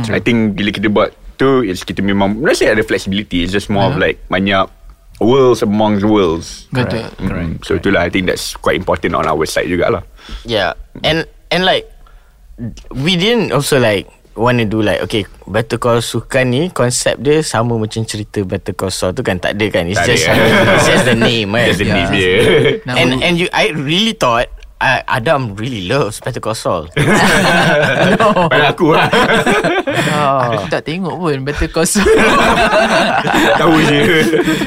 I think bila kita buat tu is Kita memang Not say ada flexibility It's just more of like Banyak Worlds among worlds. Betul. Mm, So itulah I think that's quite important on our side jugalah. Yeah. And And like We didn't also like Want to do like Okay Better Call Sukan ni Konsep dia Sama macam cerita Better Call Saul tu kan? Tak ada kan? It's Tak just ada. It's just the name kan? Just the Yeah. name dia Nama- And and you I really thought uh, Adam really loves Better Call Saul. Pada aku lah Aku tak tengok pun Better Call Saul Tahu je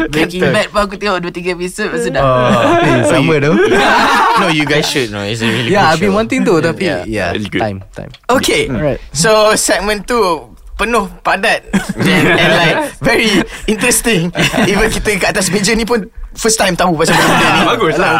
Breaking Bad pun aku tengok 2-3 episod Lepas tu dah Eh, sama tu. no, you guys should know. It's a really Yeah, I've good been show. wanting to tapi Yeah. yeah, good. time, time. Okay. Alright. So segment tu penuh padat and, and like very interesting. Even kita kat atas meja ni pun first time tahu pasal benda ni. Bagus lah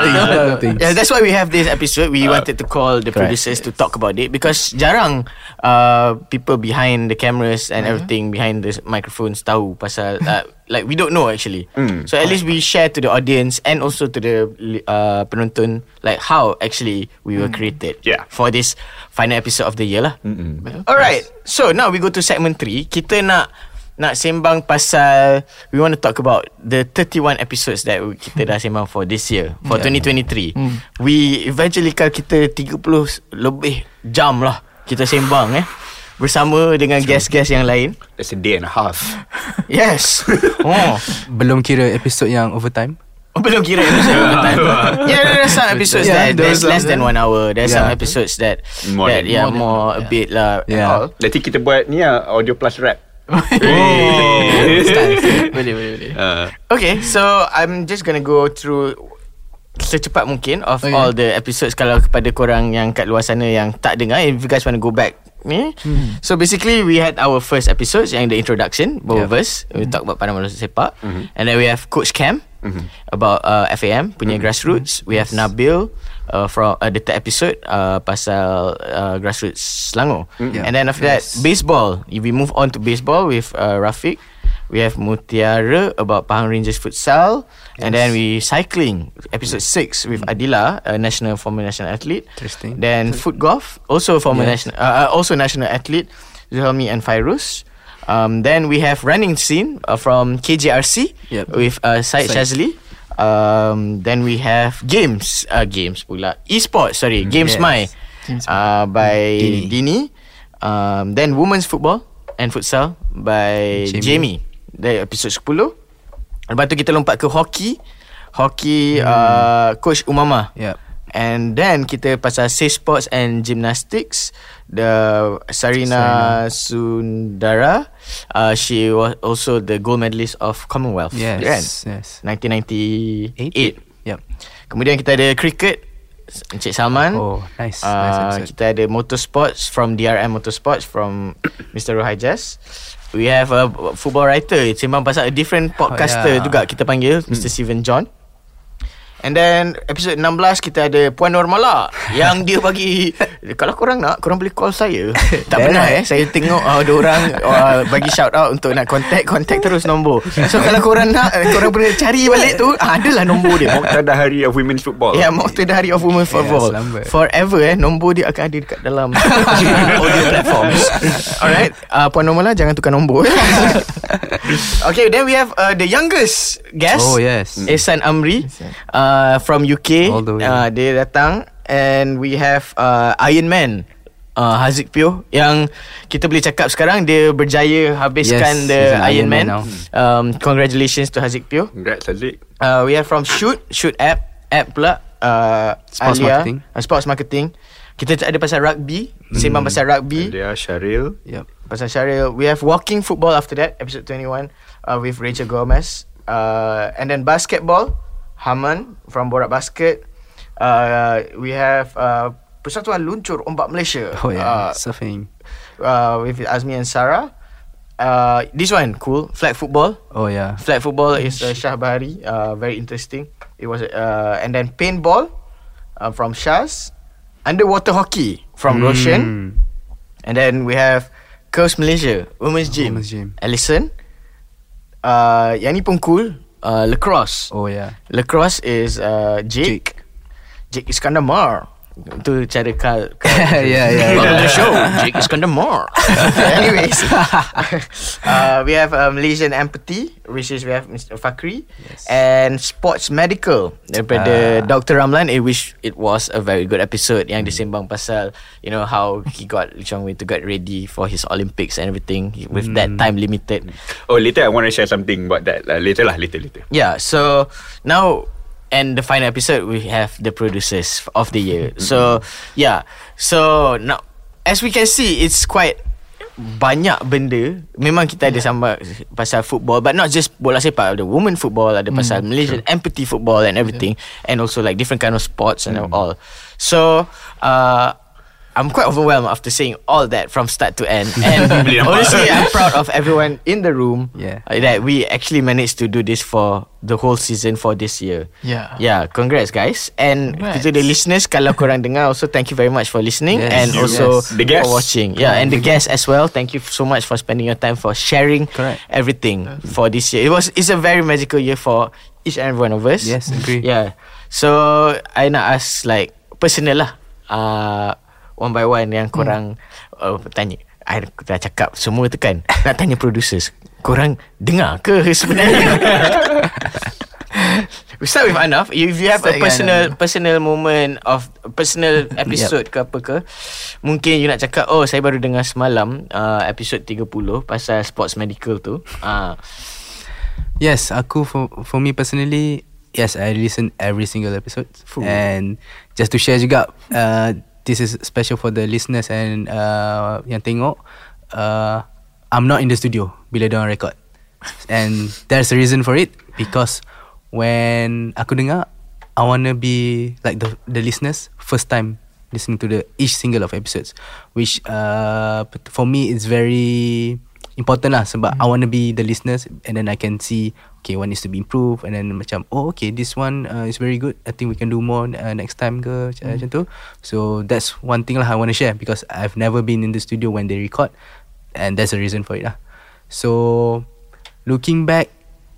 Yeah, that's why we have this episode. We wanted to call the correct. producers to talk about it because jarang uh, people behind the cameras and everything behind the microphones tahu pasal uh, like we don't know actually. Mm. So at least we share to the audience and also to the uh, penonton like how actually we were created Yeah. for this final episode of the year lah. Mm-mm. Alright. So now we go to segment 3. Kita nak nak sembang pasal we want to talk about the 31 episodes that we- kita dah sembang for this year for 2023. We eventually kalau kita 30 lebih jam lah kita sembang eh bersama dengan guest-guest yang lain. That's a day and a half Yes. oh. Belum kira episod yang overtime. Oh, belum kira episode overtime. yeah, there are some episodes Yeah, that there there's less some- than one hour. There's some Yeah. episodes that More that than- yeah more than- more a yeah. bit lah. Yeah. all. Nanti kita buat ni lah Audio plus rap Boleh boleh boleh uh, Okay, so I'm just gonna go through secepat mungkin of Okay. all the episodes kalau kepada korang yang kat luar sana yang tak dengar if you guys want to go back ni. Hmm. So basically we had our first episodes yang the introduction both of us we talk about Padang Malaysia Sepak Mhm. and then we have Coach Cam Mhm. about uh, FAM punya grassroots we have Nabil uh, from uh, the third episode uh, pasal uh, grassroots Selangor Yeah. and then after that baseball if we move on to baseball with uh, Rafiq We have Mutiara about Pahang Rangers futsal, and then we cycling episode six with Adila, a national former national athlete. Interesting. Then foot golf, also former Yes. national, uh, uh, also national athlete, Zulmi and Fairuz. Um, then we have running scene uh, from KJRC Yep. with uh, Syed. Shazli. Um, then we have games, uh, games pula, esports. Sorry, games yes. my, uh, by Dini. Dini. Um, then women's football and futsal by Jamie. Jamie. Dari episod 10 Lepas tu kita lompat ke hoki Hoki hmm. uh, Coach Umama Yep. And then kita pasal safe sports and gymnastics The Sarina, Sundara uh, She was also the gold medalist of Commonwealth Yes. kan? Yes. 1998 Yep. Kemudian kita ada cricket Encik Salman Oh, nice. uh, nice episode. Kita ada motorsports From DRM Motorsports From Mr. Rohai Jazz We have a football writer Sembang pasal a different podcaster yeah. juga Kita panggil Mr. Steven John And then episode 16 kita ada Puan Normala yang dia bagi kalau korang nak korang boleh call saya. tak pernah eh saya tengok uh, ada orang uh, bagi shout out untuk nak contact contact terus nombor. So kalau korang nak eh, korang boleh cari balik tu ah, adalah nombor dia. Moktada Hari of Women's Football Ya, yeah, Moktada Hari of Women Football. selamat. Forever eh nombor dia akan ada dekat dalam audio platforms. Alright, uh, Puan Normala jangan tukar nombor. okay, then we have uh, the youngest guest. Oh, yes. Ehsan Amri uh, from UK. All the way. Uh, dia datang and we have uh, Iron Man. Uh, Haziq Pio yang kita boleh cakap sekarang dia berjaya habiskan Yes, the Iron Iron Man. Man now. Um, congratulations to Haziq Pio. Congrats Aziz Uh, we have from Shoot Shoot app app pula uh, Sports Alia, marketing. uh, Sports marketing Kita ada pasal rugby Sembang pasal rugby Dia Syaril Yep. Pasal Syaril We have walking football after that Episode 21 uh, With Rachel Gomez uh, And then basketball Haman From Borak Basket uh, We have uh, Persatuan Luncur Ombak Malaysia Oh yeah, uh, surfing. uh, With Azmi and Sarah uh, This one cool Flag football Oh yeah. Flag football is uh, Shah Bahari. Uh, very interesting. It was uh, and then paintball uh, from Shaz. Underwater hockey from Hmm. Roshan. And then we have Coast Malaysia Women's Gym. Women's gym. Alison. Uh, yang ni pun cool. Uh, lacrosse. Oh yeah. Lacrosse is uh, Jake. Jake Iskandar Mar. Itu cara Yeah, yeah, Welcome to yeah. the show Jake Iskandar Mar Anyways uh, We have uh, Malaysian Empathy Which is we have Mr. Fakri Yes. And Sports Medical Daripada Ah. Dr. Ramlan I wish it was a very good episode Yang disembang pasal You know how He got Lee Chong Wei to get ready For his Olympics and everything With that Hmm. time limited Oh later I want to share something About that uh, Later lah Later later Yeah, so now and the final episode we have the producers of the year. So yeah, so now as we can see, it's quite banyak benda. Memang kita ada sambal Pasal football But not just bola sepak. Ada women football Ada pasal Malaysian empathy football And everything And also like different kind of sports And all. So uh, I'm quite overwhelmed After seeing all that From start to end And honestly I'm proud of everyone In the room Yeah. uh, That we actually managed to do this For the whole season For this year Yeah. Yeah congrats guys And Congrats. to the listeners Kalau korang dengar Also thank you very much For listening Yes. And Yes. also The guests. For watching Yeah and the guests as well Thank you so much For spending your time For sharing Correct. Everything For this year It was It's a very magical year For each and every one of us Yes, agree. Yeah So I nak ask like Personal lah uh, One by one Yang korang uh, Tanya I dah cakap Semua tu kan Nak tanya producers Korang dengar ke sebenarnya We start with Anaf If you have Start a dengan personal Anaf. Personal moment Of Personal episode ke apa ke Mungkin you nak cakap Oh saya baru dengar semalam uh, Episode 30 Pasal sports medical tu uh, Yes, aku for for me personally, yes, I listen every single episode. Fuh. And just to share juga, uh, this is special for the listeners and uh, yang tengok. Uh, I'm not in the studio bila dia record, and there's a reason for it because when aku dengar, I wanna be like the the listeners first time listening to the each single of episodes, which uh, for me it's very important lah sebab I want to be the listeners and then I can see okay what needs to be improved and then macam oh okay this one uh, is very good. I think we can do more uh, next time ke macam, macam tu. So that's one thing lah I want to share because I've never been in the studio when they record and that's the reason for it lah. So looking back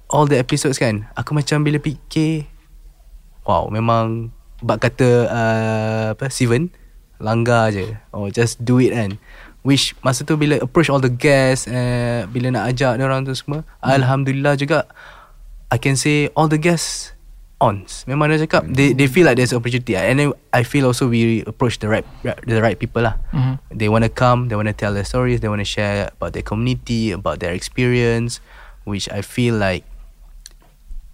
all the episodes kan aku macam bila fikir wow memang bak kata uh, apa Steven langgar je. Or just do it kan which masa tu bila approach all the guests uh, bila nak ajak dia orang tu semua hmm. alhamdulillah juga I can say all the guests ons memang dia cakap they they feel like there's opportunity and then I feel also we approach the right the right people lah Mhm. they want to come they want to tell their stories they want to share about their community about their experience which I feel like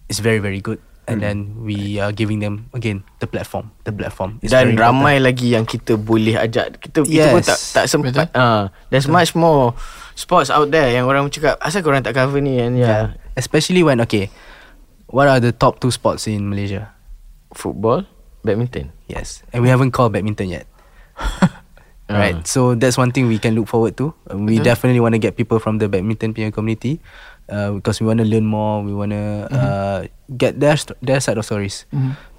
is very very good and then we are giving them again the platform the platform is Dan ramai lagi yang kita boleh ajak Kita, kita pun tak tak sempat Betul. uh, There's much more Sports out there Yang orang cakap Asal korang tak cover ni and yeah. Yeah. Especially when okay, what are the top two sports in Malaysia? Football Badminton Yes, and we haven't called badminton yet. right, so that's one thing we can look forward to. Uh, we definitely want to get people from the badminton community uh, because we want to learn more. We want to uh, get their st- their side of stories,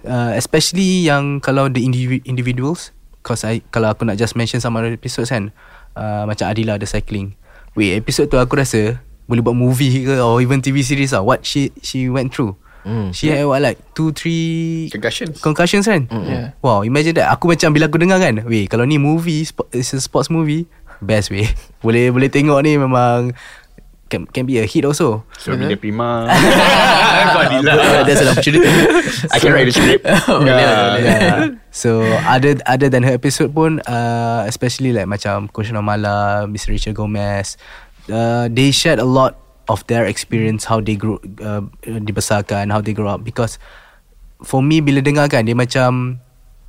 uh, especially yang kalau the indivi- individuals. Because I kalau aku nak just mention some other episodes kan, uh, macam Adila the cycling. Wait, episode tu aku rasa boleh buat movie ke or even TV series lah. What she she went through. Mm. She had what like two three Concussions. concussions kan Yeah. Wow imagine that Aku macam bila aku dengar kan Weh kalau ni movie sport, It's a sports movie Best weh Boleh boleh tengok ni memang Can, can be a hit also. So Mina Prima There's an opportunity. I can write the script. Yeah. yeah. So other other than her episode pun uh, Especially like macam Coach Namala Miss Rachel Gomez uh, They shared a lot Of their experience How they grew uh, Dibesarkan How they grow up. Because For me bila dengar kan Dia macam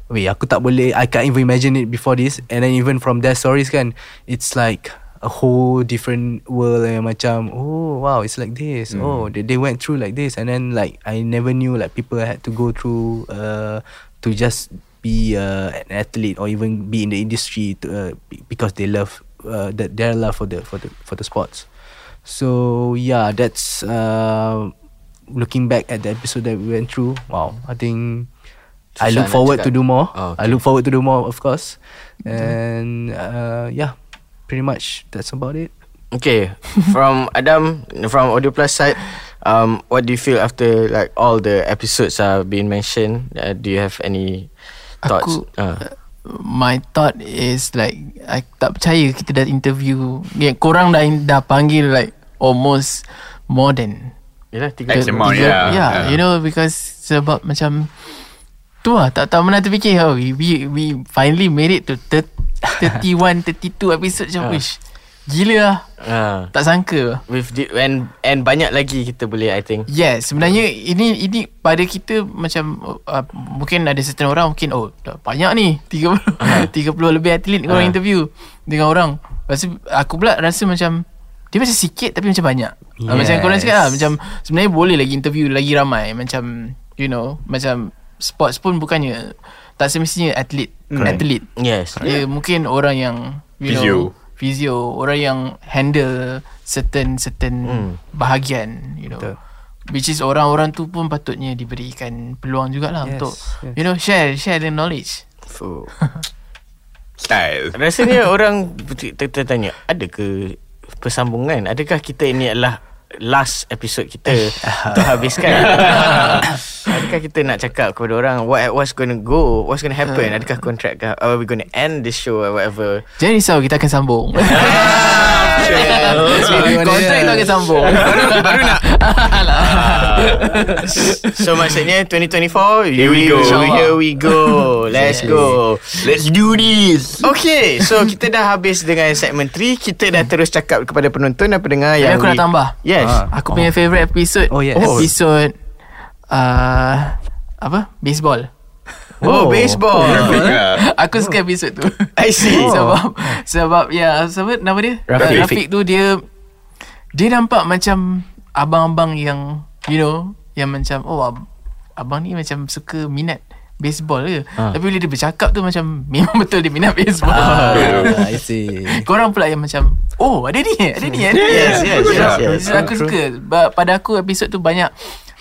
Weh aku tak boleh I can't even imagine it before this. And then even from their stories kan It's like A whole different world yang macam Oh wow it's like this. Oh they, they went through like this. And then like I never knew like people had to go through uh, To just be uh, an athlete Or even be in the industry to, uh, Because they love uh, that Their love for the for the for the sports. So yeah that's uh, Looking back at the episode that we went through Wow I think I look forward to do more. Oh, I look forward to do more, of course. And uh, yeah, pretty much that's about it. Okay From Adam From Audio Plus side um, What do you feel after Like all the episodes Are being mentioned uh, Do you have any Thoughts Aku uh. My thought is like I tak percaya kita dah interview yeah, Korang dah dah panggil like Almost More than Yelah tiga X amount, tiga- yeah. yeah, Yeah. You know because Sebab macam Tu lah Tak tak pernah terfikir oh, we, we, we finally made it to 31 32 episode macam Ah. Wish Gila lah Ah. Tak sangka With the, and and banyak lagi kita boleh I think. Yes sebenarnya ini ini pada kita macam uh, mungkin ada certain orang mungkin oh dah banyak ni 30 30 lebih atlet uh. orang interview dengan orang. Lepas tu aku pula rasa macam dia macam sikit tapi macam banyak. Yes. macam korang cakap lah macam sebenarnya boleh lagi interview lagi ramai macam you know macam sports pun bukannya tak semestinya atlet atlet. Yes. Dia mungkin orang yang you Physio. know physio, orang yang handle certain certain Hmm. bahagian, you know. Betul. Which is orang-orang tu pun patutnya diberikan peluang jugalah Yes, untuk yes. you know share share the knowledge. So, Style. rasanya orang ter- ter- tertanya, ada ke persambungan? Adakah kita ini adalah last episode kita untuk habiskan? Adakah kita nak cakap kepada orang what what's going to go, what's going to happen? Adakah kontrak ke? Are we going to end this show or whatever? Jangan risau kita akan sambung. Kontrak dia? kita akan sambung. Baru nak So maksudnya 2024 Here we go. Here we go Let's go Let's do this. Okay So kita dah habis dengan segmen 3 Kita dah terus cakap kepada penonton dan pendengar Yang aku nak tambah. Yes. Ah. Aku punya favourite episode Oh, yes. Episode uh, Apa? Baseball. Oh, baseball. Yeah. Aku suka episode tu. I see. Sebab Sebab ya Siapa? Nama dia? Rafiq. Uh, Rafiq tu dia Dia nampak macam Abang-abang yang You know Yang macam Oh ab- abang ni macam suka minat Baseball ke Ah. Tapi bila dia bercakap tu Macam Memang betul dia minat baseball. Ah, I see. Korang pula yang macam Oh ada ni Ada ni ada ni. Yes, yes, yes, Aku suka. Ba- Pada aku episod tu banyak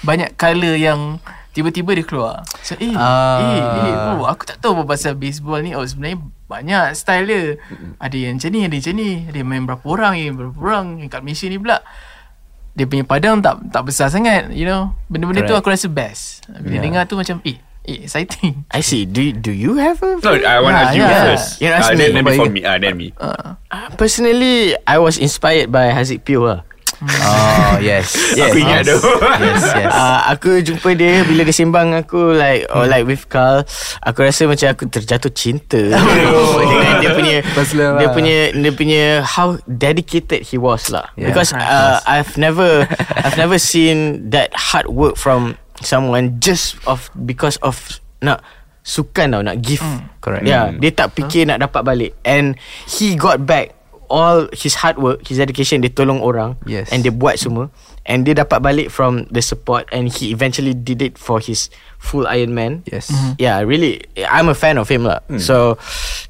Banyak colour yang Tiba-tiba dia keluar. So, eh, Ah. eh, eh, oh, Aku tak tahu apa pasal baseball ni. Oh sebenarnya banyak style dia. Ada yang macam ni Ada yang macam ni. Ada yang main berapa orang Yang berapa orang Yang kat Malaysia ni pula. Dia punya padang tak tak besar sangat You know. Benda-benda tu Correct. aku rasa best. Bila Yeah. dengar tu macam Eh exciting I see Do do you have a No, I want to Yeah, ask you yeah. first. You ask Ah, me. then, then before you- me. Ah, then me. uh, Uh, Personally I was inspired by Haziq Pio lah Oh, yes. Yes. Aku ingat tu. Yes, yes. Uh, aku jumpa dia bila dia sembang aku like or like with Carl aku rasa macam aku terjatuh cinta dengan dia punya Pasal dia lah. punya dia punya how dedicated he was lah Yeah. because uh, I've never I've never seen that hard work from someone just of because of nak sukan tau nak give Correct. yeah Hmm. dia tak fikir nak dapat balik and he got back all his hard work his dedication dia tolong orang Yes. and dia buat semua and dia dapat balik from the support and he eventually did it for his full Iron Man Yes. Yeah really I'm a fan of him lah So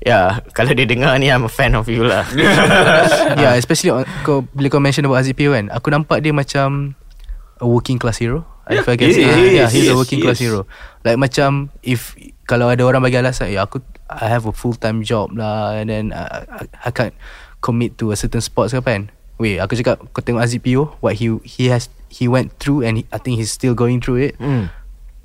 Yeah Kalau dia dengar ni I'm a fan of you lah yeah, especially on, kau bila kau mention about Haziq Pio kan, aku nampak dia macam a working class hero. Yeah, if I can say, is, yeah, he he's a is, working he class hero. Like macam if kalau ada orang bagi alasan, ya aku I have a full time job lah, and then I, I, I can't commit to a certain sports ke apa kan. Wait, aku cakap kau tengok Haziq Pio, what he he has he went through and he, I think he's still going through it. Hmm.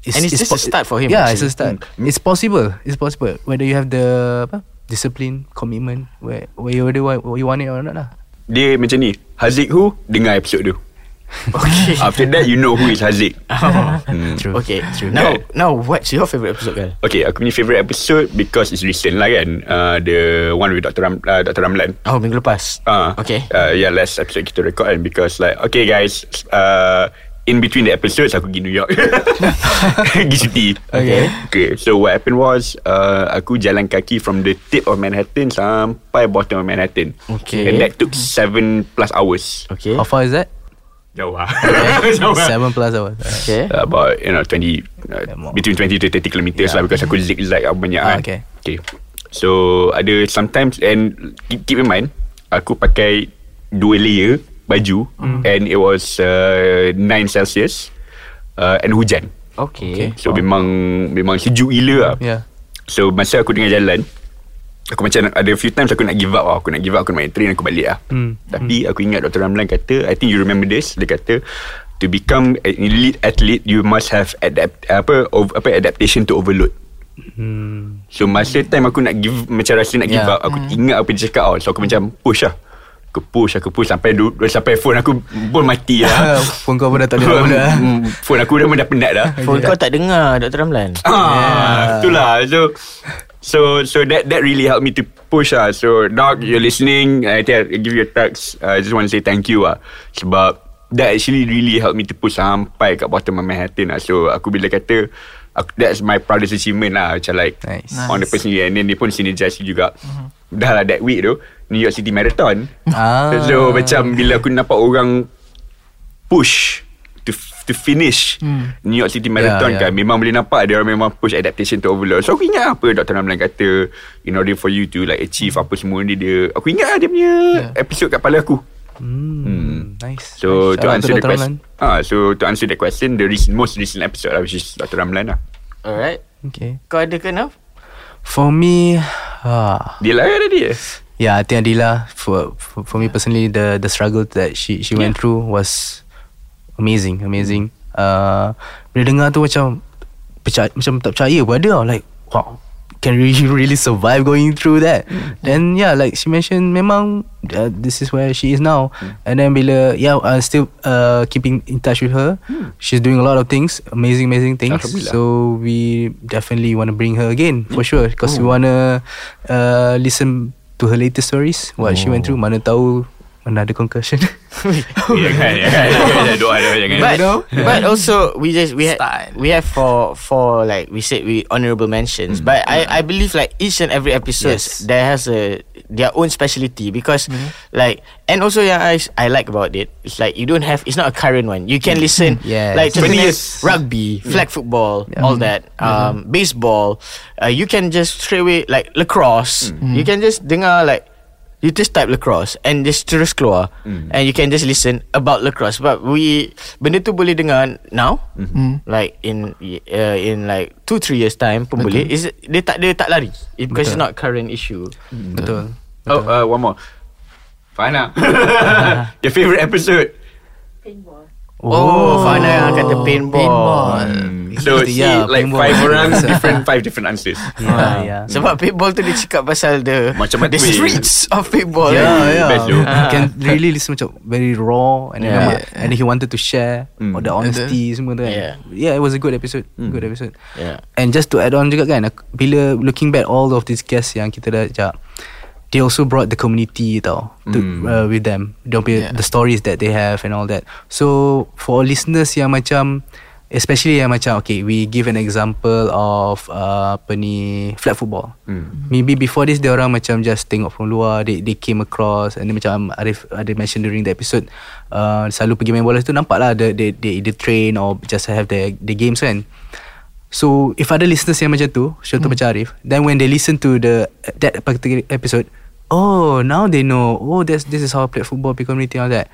And it's just a start for him, Yeah, actually. it's a start. It's possible. It's possible. Whether you have the apa, discipline, commitment, where where you whether what you want it or not lah. Dia macam ni. Haziq who? Dengar episod tu. Okay After that, you know who is Haziq. Hmm. True. Okay Now Now what's your favourite episode kan Okay, aku punya favourite episode because it's recent lah kan. Uh, the one with Dr. Ram, uh, Dr. Ramlan. Oh minggu lepas Uh, Okay Uh, yeah, last episode kita record kan because like, okay guys, uh, in between the episodes aku pergi New York. pergi cuti. Okay. Okay, so what happened was uh, aku jalan kaki from the tip of Manhattan sampai bottom of Manhattan. Okay. And that took seven plus hours. Okay How far is that? Jauh lah. Jauh lah. Seven plus hours. Okay Uh, about you know 20 uh, between 20 to 30 kilometers Yeah. lah because aku zigzag apa banyak Ah, kan. okay. Okay. So ada sometimes and keep, keep in mind aku pakai dua layer baju Hmm. and it was uh, 9 Celsius uh, and hujan. Okay So memang memang sejuk gila lah. Yeah. So masa aku tengah jalan Aku macam nak- ada few times aku nak give up lah. Aku nak give up Aku nak main train Aku balik lah Hmm. Tapi aku ingat Dr. Ramlan kata I think you remember this Dia kata To become an elite athlete You must have adapt apa ov, apa adaptation to overload Hmm. So masa time aku nak give Macam rasa nak give Yeah. up Aku ingat apa dia cakap tau. So aku macam push lah Aku push Aku push Sampai du, sampai phone aku pun mati lah Phone kau pun dah tak nak guna. Hmm, Phone aku dah pun dah penat dah Phone kau tak dengar Dr. Ramlan Ah, itulah. So So so that that really helped me to push ah. So dog, you're listening. I think I give you a text. I just want to say thank you ah. Sebab that actually really helped me to push sampai kat bottom of my heart lah. So aku bila kata aku, that's my proudest achievement lah. Macam like Nice. on the personally and then dia pun synergize juga. Dah lah that week tu New York City Marathon. Ah. So macam bila aku nampak orang push to to finish New York City Marathon Yeah, yeah. kan memang boleh nampak dia orang memang push adaptation to overload. So aku ingat apa Dr. Ramlan kata in order for you to like achieve apa semua ni dia aku ingat lah dia punya episode kat kepala aku. Hmm. Nice. So nice. to answer the question ah so to answer the question the recent, most recent episode lah which is Dr. Ramlan lah. Alright. Okay. Kau ada ke Naf? For me, ah, Dia lah ada dia. yeah, I think Adila for for, for me personally the the struggle that she she went through was amazing, amazing. Uh, bila dengar tu macam percaya, macam tak percaya pun ada tau. like wow can really really survive going through that? Then yeah like she mentioned memang uh, this is where she is now. And then bila yeah uh, still uh, keeping in touch with her. She's doing a lot of things amazing amazing things. So we definitely want to bring her again for sure. Because we want to uh, listen to her latest stories what she went through mana tahu mana ada concussion doa doa jangan. But but also we just we have we have for for like we said we honorable mentions. But I I believe like each and every episode Yes. there has a their own specialty because like and also yang I I like about it it's like you don't have it's not a current one. You can listen Yes. like Many contohnya years. rugby, flag football, all that, um, baseball. Uh, you can just straight away like lacrosse. You can just dengar like you just type lacrosse and just terus keluar. And you can just listen about lacrosse. But we benda tu boleh dengar now. Like in uh, in like 2 3 years time pun boleh. Is dia tak dia tak lari. It, because it's not current issue. Betul. Oh, uh, one more. Fana. Your favorite episode. oh, Fana yang kata paintball, Paintball. So see, yeah, like paintball. five orang different five different answers. yeah yeah sebab paintball tu dia cakap pasal the Macam the weh? streets of paintball Yeah, yeah. Best tu. You can really listen macam very raw and then Yeah. yeah. and he wanted to share Mm. all the honesty semua tu kan. Yeah. Yeah, it was a good episode. Good episode. Yeah. And just to add on juga kan, bila looking back all of these guests yang kita dah ajak, they also brought the community tau to, Mm. uh, with them. Don't be Yeah. the stories that they have and all that. So for listeners yang macam Especially yang macam Okay we give an example Of uh, Apa ni Flag football. Hmm. Maybe before this Dia orang macam just Tengok from luar They, they came across And then macam Arif ada mention during the episode uh, Selalu pergi main bola tu Nampak lah They, they, they either train Or just have the, the games kan. So if ada listeners yang macam tu Contoh macam Arif Then when they listen to the That particular episode Oh now they know Oh that's, this is how I play football Play community and all that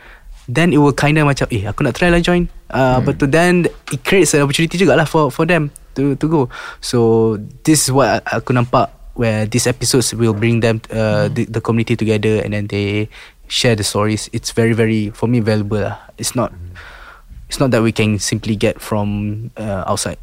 Then it will kind of macam Eh aku nak try lah join uh, But to then It creates an opportunity jugalah For for them To to go. So This is what aku nampak Where these episodes Will bring them uh, the, the community together And then they Share the stories. It's very very For me valuable lah. It's not It's not that we can simply get from uh, outside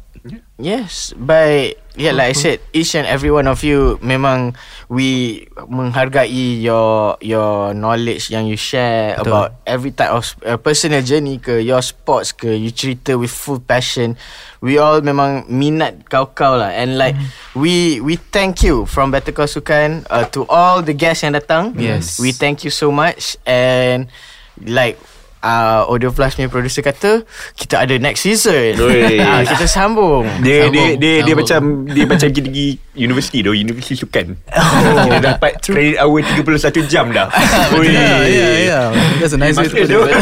Yes, but yeah, like I said, each and every one of you memang we menghargai your your knowledge yang you share Betul. about every type of uh, personal journey ke your sports ke you cerita with full passion. We all memang minat kau-kau lah and like we we thank you from Better Call Sukan uh, to all the guests yang datang. Yes. We thank you so much and like uh, Audio Plus punya producer kata kita ada next season. Ah, kita sambung. Dia dia Sambung, dia, dia sambung. macam dia macam pergi pergi universiti tu, universiti sukan. Oh. Dia dapat credit hour 31 jam dah. Oi. yeah. That's a nice way to put tu. it.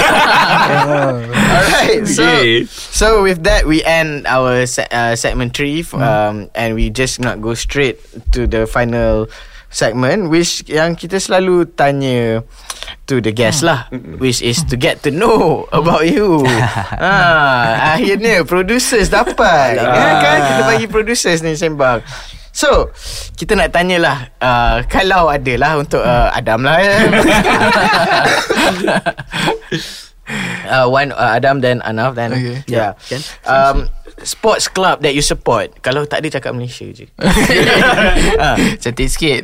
Alright, so so with that we end our se- uh, segment three, f- um, and we just not go straight to the final segment, which yang kita selalu tanya to the guest lah, which is to get to know about you. ah, akhirnya producers dapat, kan? kan? Kita bagi producers ni sembang. So Kita nak tanyalah uh, Kalau ada lah Untuk uh, Adam lah ya. uh, One uh, Adam dan Anaf dan Okay. yeah. Um, sports club that you support? Kalau tak ada cakap Malaysia je. Ah. Cantik sikit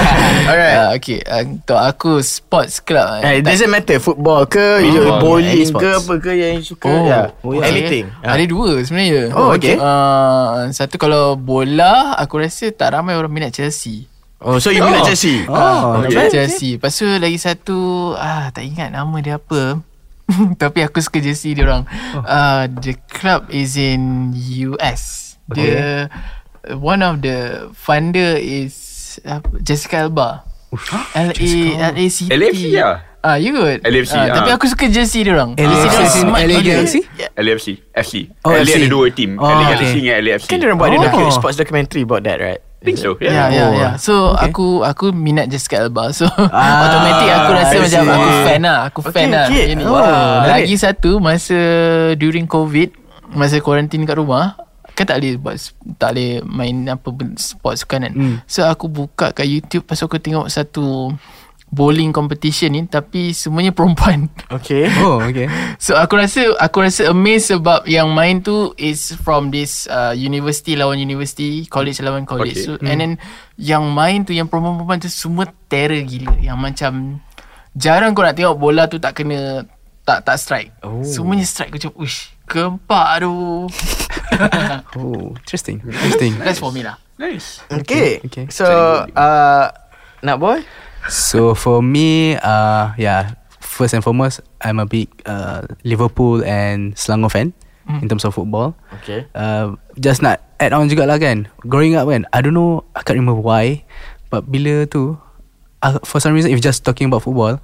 Alright. uh, Okay uh, Untuk aku Sports club Eh, it doesn't matter football ke, you Football, bowling ke apa ke yang you suka. Oh, yeah. okay. Anything. Ah. Ada dua sebenarnya Oh, okay. uh, Satu kalau bola Aku rasa tak ramai orang minat Chelsea Oh, so you minat Chelsea? Oh, okay. okay. Chelsea Lepas tu lagi satu ah Tak ingat nama dia apa Tapi aku suka Chelsea dia orang Oh. uh, The club is in US The One of the funder is uh, Jessica Alba LA LA City LAFC lah. Ah, you good LAFC, Ah, Tapi ah. aku suka jersey dia orang Jersey LA gila. Galaxy? LAFC FC Oh, LA ada dua team Oh, LA okay. Galaxy dengan LAFC Kan dia orang buat ada Oh. docu- sports documentary about that, right? Think so Ya yeah. ya Oh. ya So Okay. aku aku minat Jessica Alba So Ah, automatic aku rasa I macam. Aku fan lah Aku Okay, fan lah okay. Ini. Wow, Lagi satu Masa During COVID Masa quarantine kat rumah Kan tak boleh buat Tak boleh main apa ben- Sports kan Hmm. So aku buka kat YouTube Pasal aku tengok satu Bowling competition ni Tapi semuanya perempuan Okay. Oh okay So aku rasa aku rasa amazed sebab yang main tu is from this uh, university lawan university, college lawan college. Okay. So and then yang main tu yang perempuan-perempuan tu semua terror gila. Yang macam jarang kau nak tengok bola tu tak kena tak tak strike. Oh. Semuanya strike macam ush, gempak tu. Oh interesting Interesting That's for me lah. nice Okay. Okay. So, uh, nak boy? So for me, uh, yeah, first and foremost, I'm a big uh, Liverpool and Selangor fan in terms of football. Okay. Uh, just nak add on jugalah kan. Growing up kan, I don't know, I can't remember why, but bila tu, uh, for some reason, if just talking about football,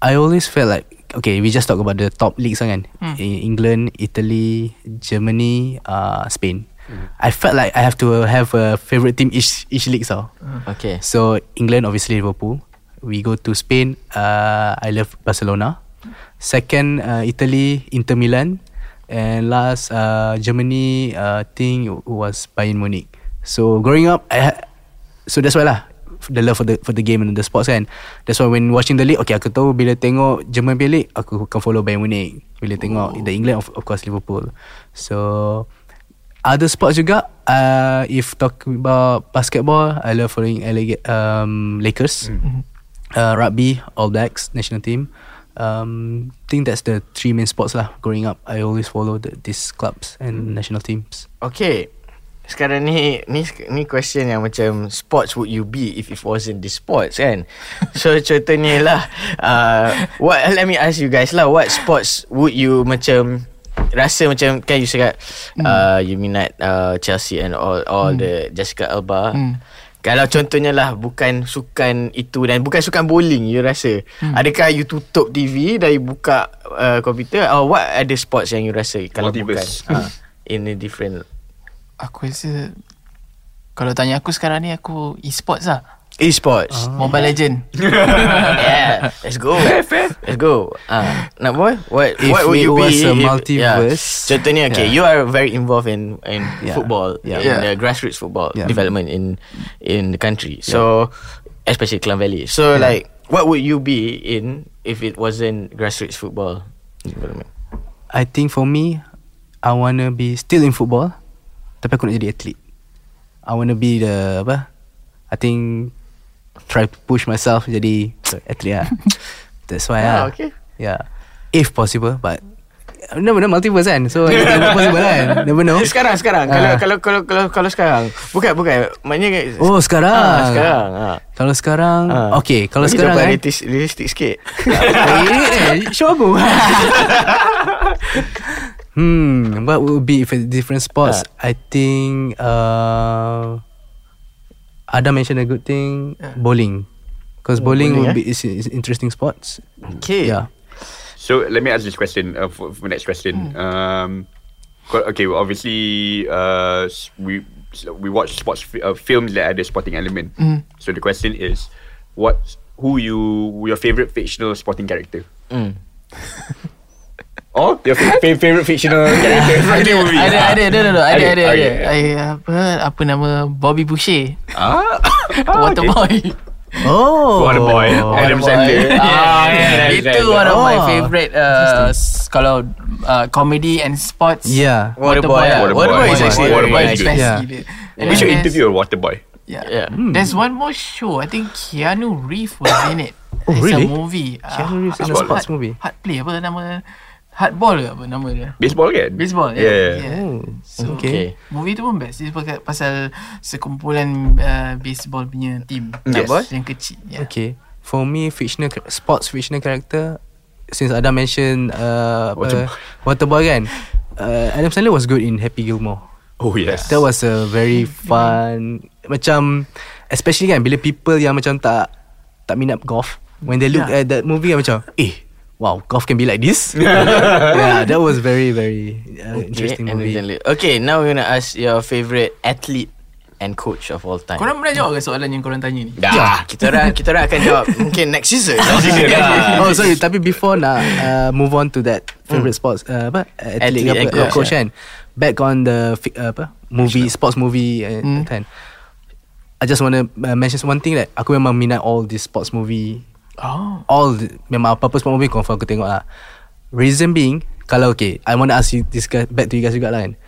I always felt like okay, we just talk about the top leagues lah kan. In England, Italy, Germany, uh, Spain. I felt like I have to have a favorite team each each league so. Okay. So England obviously Liverpool. We go to Spain. Uh, I love Barcelona. Second uh, Italy Inter Milan, and last uh, Germany. Uh, think it was Bayern Munich. So growing up, I ha- so that's why lah the love for the for the game and the sports kan. That's why when watching the league, okay aku tahu bila tengok Premier League, aku akan follow Bayern Munich. Bila tengok the England of, of course Liverpool. So other sports juga uh, if talking about basketball I love following LA um, Lakers. Uh, rugby All Blacks national team. Um, think that's the three main sports lah growing up. I always follow the, these clubs and national teams. Okay. Sekarang ni ni ni question yang macam sports would you be if it wasn't the sports kan? So contohnya lah uh, what let me ask you guys lah what sports would you macam rasa macam kan you cakap uh, you minat uh, Chelsea and all all the Jessica Alba. Hmm. Kalau contohnya lah bukan sukan itu dan bukan sukan bowling you rasa adakah you tutup TV dan you buka uh, komputer or what other sports yang you rasa kalau Multiverse. bukan uh, in a different Aku rasa kalau tanya aku sekarang ni aku e-sports lah. E-sports. Mobile Legend. yeah, let's go. Let's go. Ah, nak boy, what If what would it you be? was a multiverse, Yeah. Contohnya, okay, yeah. you are very involved in in Yeah. football, Yeah. in Yeah. the grassroots football Yeah. development in in the country. So, especially Klang Valley. So, like, what would you be in if it wasn't grassroots football development? I think for me I wanna be still in football tapi aku nak jadi athlete I wanna be the apa I think try to push myself jadi athlete lah that's why Ah, lah okay. yeah if possible but never know multiple kan so anything possible kan never know Sekarang, sekarang. Ah. Kalau, kalau, kalau, kalau, kalau sekarang. Bukan, bukan. Maknanya. oh sekarang Ah, sekarang. Ah. kalau sekarang Ah. okay kalau Bagi sekarang kan realistis, realistik sikit. eh, show aku Hmm What would be If it's different sports I think uh, Adam mentioned a good thing Bowling Because bowling, bowling, would eh? be is, is interesting sports Okay. Yeah So let me ask this question uh, for, for next question. Um, co- okay, well, obviously uh, we we watch sports uh, films that ada sporting element. So the question is, what who you your favorite fictional sporting character? Mm. Oh, your fa- fa- favorite fictional character. Ada ada ada ada ada ada ada. okay. ada. Ay, apa apa nama Bobby Boucher. Ah, Waterboy. Oh. Waterboy. Adam Sandler. Ah, yeah, Itu one of my Oh. favourite uh, Kalau uh, Comedy and sports Yeah. Waterboy, lah. Waterboy. Waterboy is actually Waterboy very is nice. good. best Yeah. gila. And We should interview a Waterboy. Yeah. Yeah. There's one more show. I think Keanu Reeves was in it. Oh, It's really? a movie. Keanu Reeves in a sports movie? Hard play apa nama? Hardball ke apa nama dia? Baseball kan? Baseball. Yeah. Yeah. yeah. Oh, So, okay. Movie tu pun best. Dia pasal, pasal sekumpulan uh, baseball punya team. Yes. Yang kecil. Yeah. Okay. For me, fictional sports fictional character, since Adam mentioned uh, Waterboy kan, uh, Adam Sandler was good in Happy Gilmore. Oh yes. That was a very fun Macam Especially kan Bila people yang macam tak Tak minat golf When they look Yeah. at that movie kan macam Eh Wow golf can be like this? Yeah that was very very uh, Interesting and movie. recently. Okay, now we're gonna ask your favorite athlete and coach of all time. Korang pernah jawab ke soalan yang korang tanya ni? Dah, kita orang kita orang akan jawab mungkin next season. Oh sorry Tapi before nak uh, Move on to that Favorite sports uh, Apa? Athlete Athlete, and apa, coach, coach, kan? Back on the uh, Apa? Movie Sports movie uh, Hmm. kan? I just want to uh, mention one thing that Aku memang minat all the sports movie Oh. all the, memang apa-apa sport movie confirm aku tengok lah. Reason being kalau okay, I want to ask you this guy, back to you guys juga lah kan.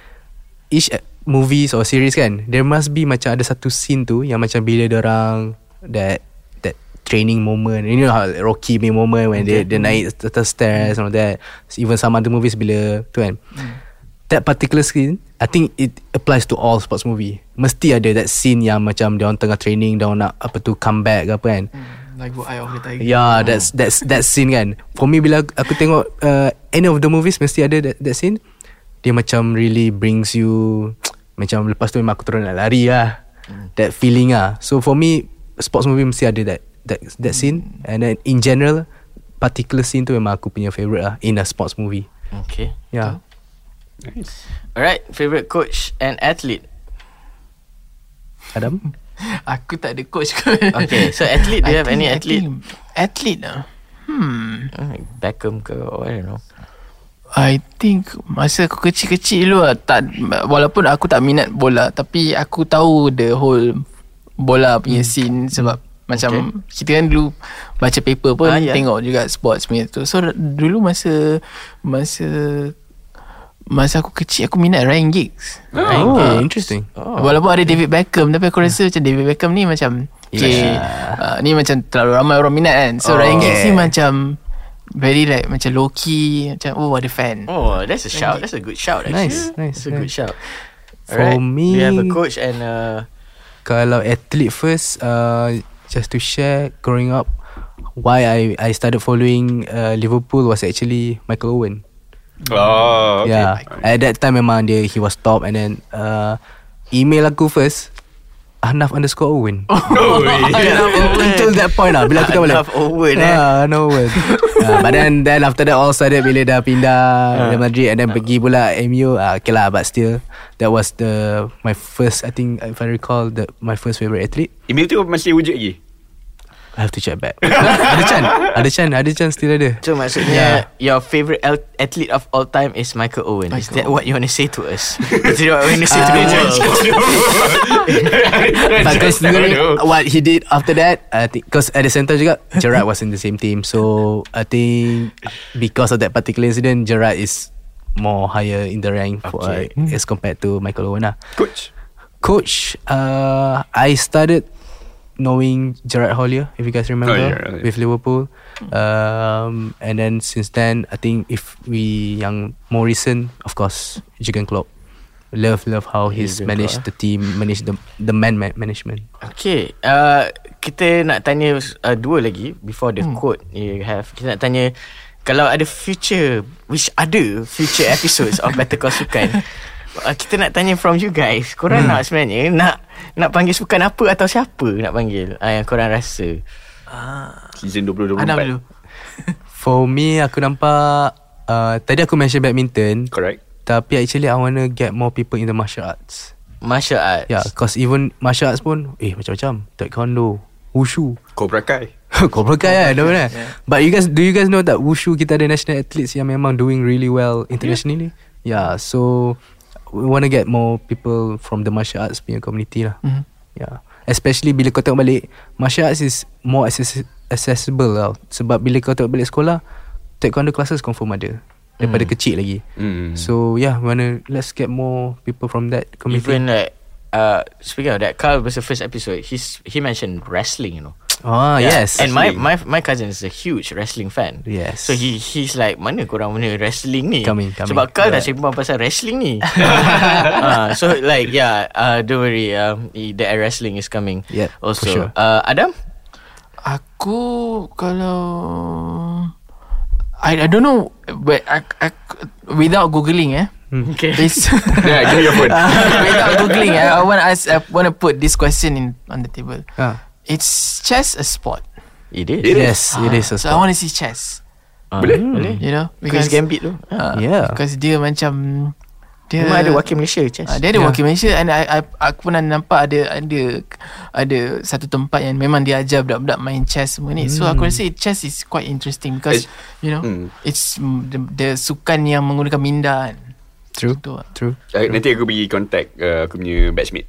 Each uh, movies or series kan, there must be macam ada satu scene tu yang macam bila orang that that training moment, you know how Rocky punya moment when they they naik the stairs and all that. Even some other movies bila tu kan. That particular scene I think it applies to all sports movie Mesti ada that scene yang macam Dia orang tengah training Dia orang nak apa tu Comeback ke apa kan Lagu Eye of the Tiger. Yeah, that's that's that scene kan. For me bila aku tengok uh, any of the movies mesti ada that, that scene. Dia macam really brings you macam lepas tu memang aku terus nak lari lah. That feeling ah. So for me sports movie mesti ada that that that scene and then in general particular scene tu memang aku punya favourite lah in a sports movie. okay. Yeah. Nice. Alright, favorite coach and athlete. Adam? Aku tak ada coach kot. Okay, so athlete, do you I have any think- athlete? Athlete lah. Hmm. Uh, Beckham ke or I don't know. I think masa aku kecil-kecil dulu lah, tak walaupun aku tak minat bola tapi aku tahu the whole bola punya scene sebab macam kita kan dulu baca paper pun Ah, ya. tengok juga sports punya tu. So dulu masa masa masa aku kecil aku minat Ryan Giggs. Oh, Ah. interesting. Oh. Walaupun ada David Beckham Tapi aku rasa macam David Beckham ni macam Okay uh, Ni macam terlalu ramai orang minat kan So Oh. Ryan Giggs ni macam Very like Macam low key Macam oh ada fan Oh, that's a shout. That's a good shout actually. Nice, nice, That's a good nice. shout. For Alright, me- you have a coach and uh Kalau athlete first uh, Just to share Growing up Why I I started following uh, Liverpool was actually Michael Owen Oh, okay. Yeah. At that time memang dia He was top And then uh, Email aku first Ahnaf underscore Owen. Oh. Until that point lah Bila aku tahu Ahnaf Owen, eh. Ah, Ahnaf Owen. Uh, But then Then after that all started Bila dah pindah Real Madrid And then pergi pula MU uh, Okay lah But still That was the My first I think If I recall the My first favourite athlete. Email tu masih wujud lagi? I have to check back Ada Chan Ada Chan Ada Chan still ada So maksudnya Your favourite al- athlete of all time Is Michael Owen Is that what you want to say to us? Is that what you want to say to the Ah, world? But considering what he did after that, I think because at the same center juga Gerard was in the same team, so I think because of that particular incident, Gerard is more higher in the rank for, Okay. uh, as compared to Michael Owen. lah. Coach. Coach, uh, I started knowing Gerard Hollier, if you guys remember, Oh, yeah, yeah. with Liverpool. Um, and then since then, I think if we young more recent, of course, Jurgen Klopp. Love, love how he's Jurgen managed Klopp, the team, managed the the man ma- management. Okay uh, Kita nak tanya uh, Dua lagi Before the quote You have Kita nak tanya Kalau ada future Which other Future episodes Of Better Call Sukan uh, Kita nak tanya from you guys. Korang nak sebenarnya Nak Nak panggil sukan apa Atau siapa nak panggil? Uh, Yang korang rasa. Season 2024. Adam dulu. For me aku nampak uh, Tadi aku mention badminton. Correct. Tapi actually I want to get more people in the martial arts. Martial arts? Yeah Cause even martial arts pun Eh macam-macam. Taekwondo Wushu. Cobra Kai. Cobra Kai kan yeah. yeah. But you guys Do you guys know that Wushu kita ada national athletes Yang memang doing really well Internationally? Yeah, so We want to get more people From the martial arts punya community lah Mhm. Yeah Especially bila kau tengok balik Martial arts is more access- accessible tau Sebab bila kau tengok balik sekolah Taekwondo classes confirm ada Daripada kecil lagi Hmm. So yeah wanna Let's get more people from that community Even like uh, speaking of that, Carl was the first episode. He's he mentioned wrestling, you know. Ah Yeah. yes And my, my my cousin is a huge wrestling fan. Yes. So he he's like mana korang mana wrestling ni? Coming, coming. Sebab Carl dah simpan pasal wrestling ni. uh, so like yeah, uh, don't worry. Um, the wrestling is coming. Yeah, Also, for sure. uh, Adam. Aku kalau I I don't know but I, I, without googling eh. Okay. This Yeah, give me your phone. without googling eh, I want to ask I want to put this question in on the table. ah. It's chess a sport? It is. It is. Yes it is a So I sport want to see chess. Uh, Boleh? Boleh. You know Because Gambit tu. uh, Yeah. Because dia macam dia Memang ada wakil Malaysia chess. Ah, dia ada Yeah. wakil Malaysia and I, I, aku pernah nampak ada ada ada satu tempat yang memang dia ajar budak-budak main chess semua ni. So aku rasa chess is quite interesting because It's- you know hmm. it's mm, the, the sukan yang menggunakan minda kan. True Betul. True Uh, nanti aku pergi contact uh, aku punya batchmate.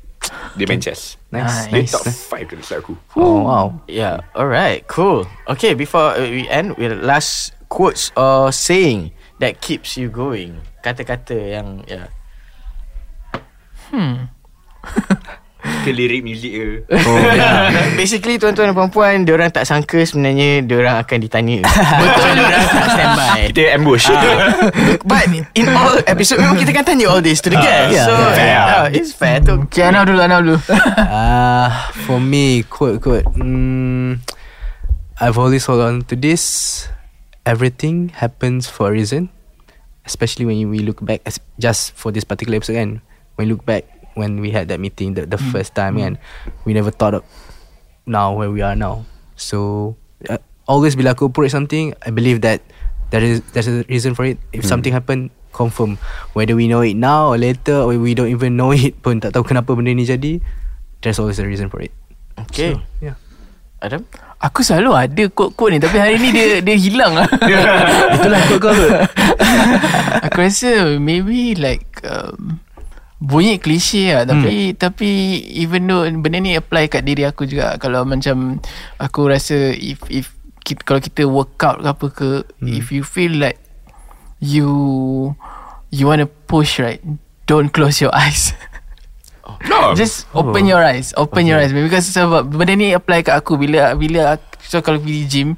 Dia main chess. Nice Dia Nice. top 5 tu dekat aku. Oh wow Yeah. All right. Cool. Okay. Before uh, we end, with last quotes or saying that keeps you going. Kata-kata yang yeah. Ke lirik muzik ke. Oh, yeah. Basically tuan-tuan dan puan-puan Diorang tak sangka sebenarnya Diorang akan ditanya Betul Diorang tak standby Kita ambush. But in all episode Memang kita kan tanya all this To the guests yeah, So yeah. Fair. yeah, It's fair to Okay, Anau dulu, Anau dulu. Uh, for me, quote, quote. Mm, I've always hold on to this. Everything happens for a reason. Especially when we look back, as just for this particular episode, and when we look back when we had that meeting the, the first time, and we never thought of now where we are now. So uh, always bila aku approach something, I believe that there is there's a reason for it. If something happen, confirm. Whether we know it now or later, or we don't even know it pun tak tahu kenapa benda ni jadi. There's always a reason for it. Okay So, yeah. Adam Aku selalu ada quote-quote ni tapi hari ni dia dia hilang lah. Itulah kau tu. aku rasa maybe like um, bunyi klise lah tapi tapi even though benda ni apply kat diri aku juga kalau macam aku rasa if if kita, kalau kita workout ke apa ke if you feel like you you want to push right don't close your eyes No. Just open your eyes Open your eyes Because sebab Benda ni apply kat aku Bila Bila So kalau pergi gym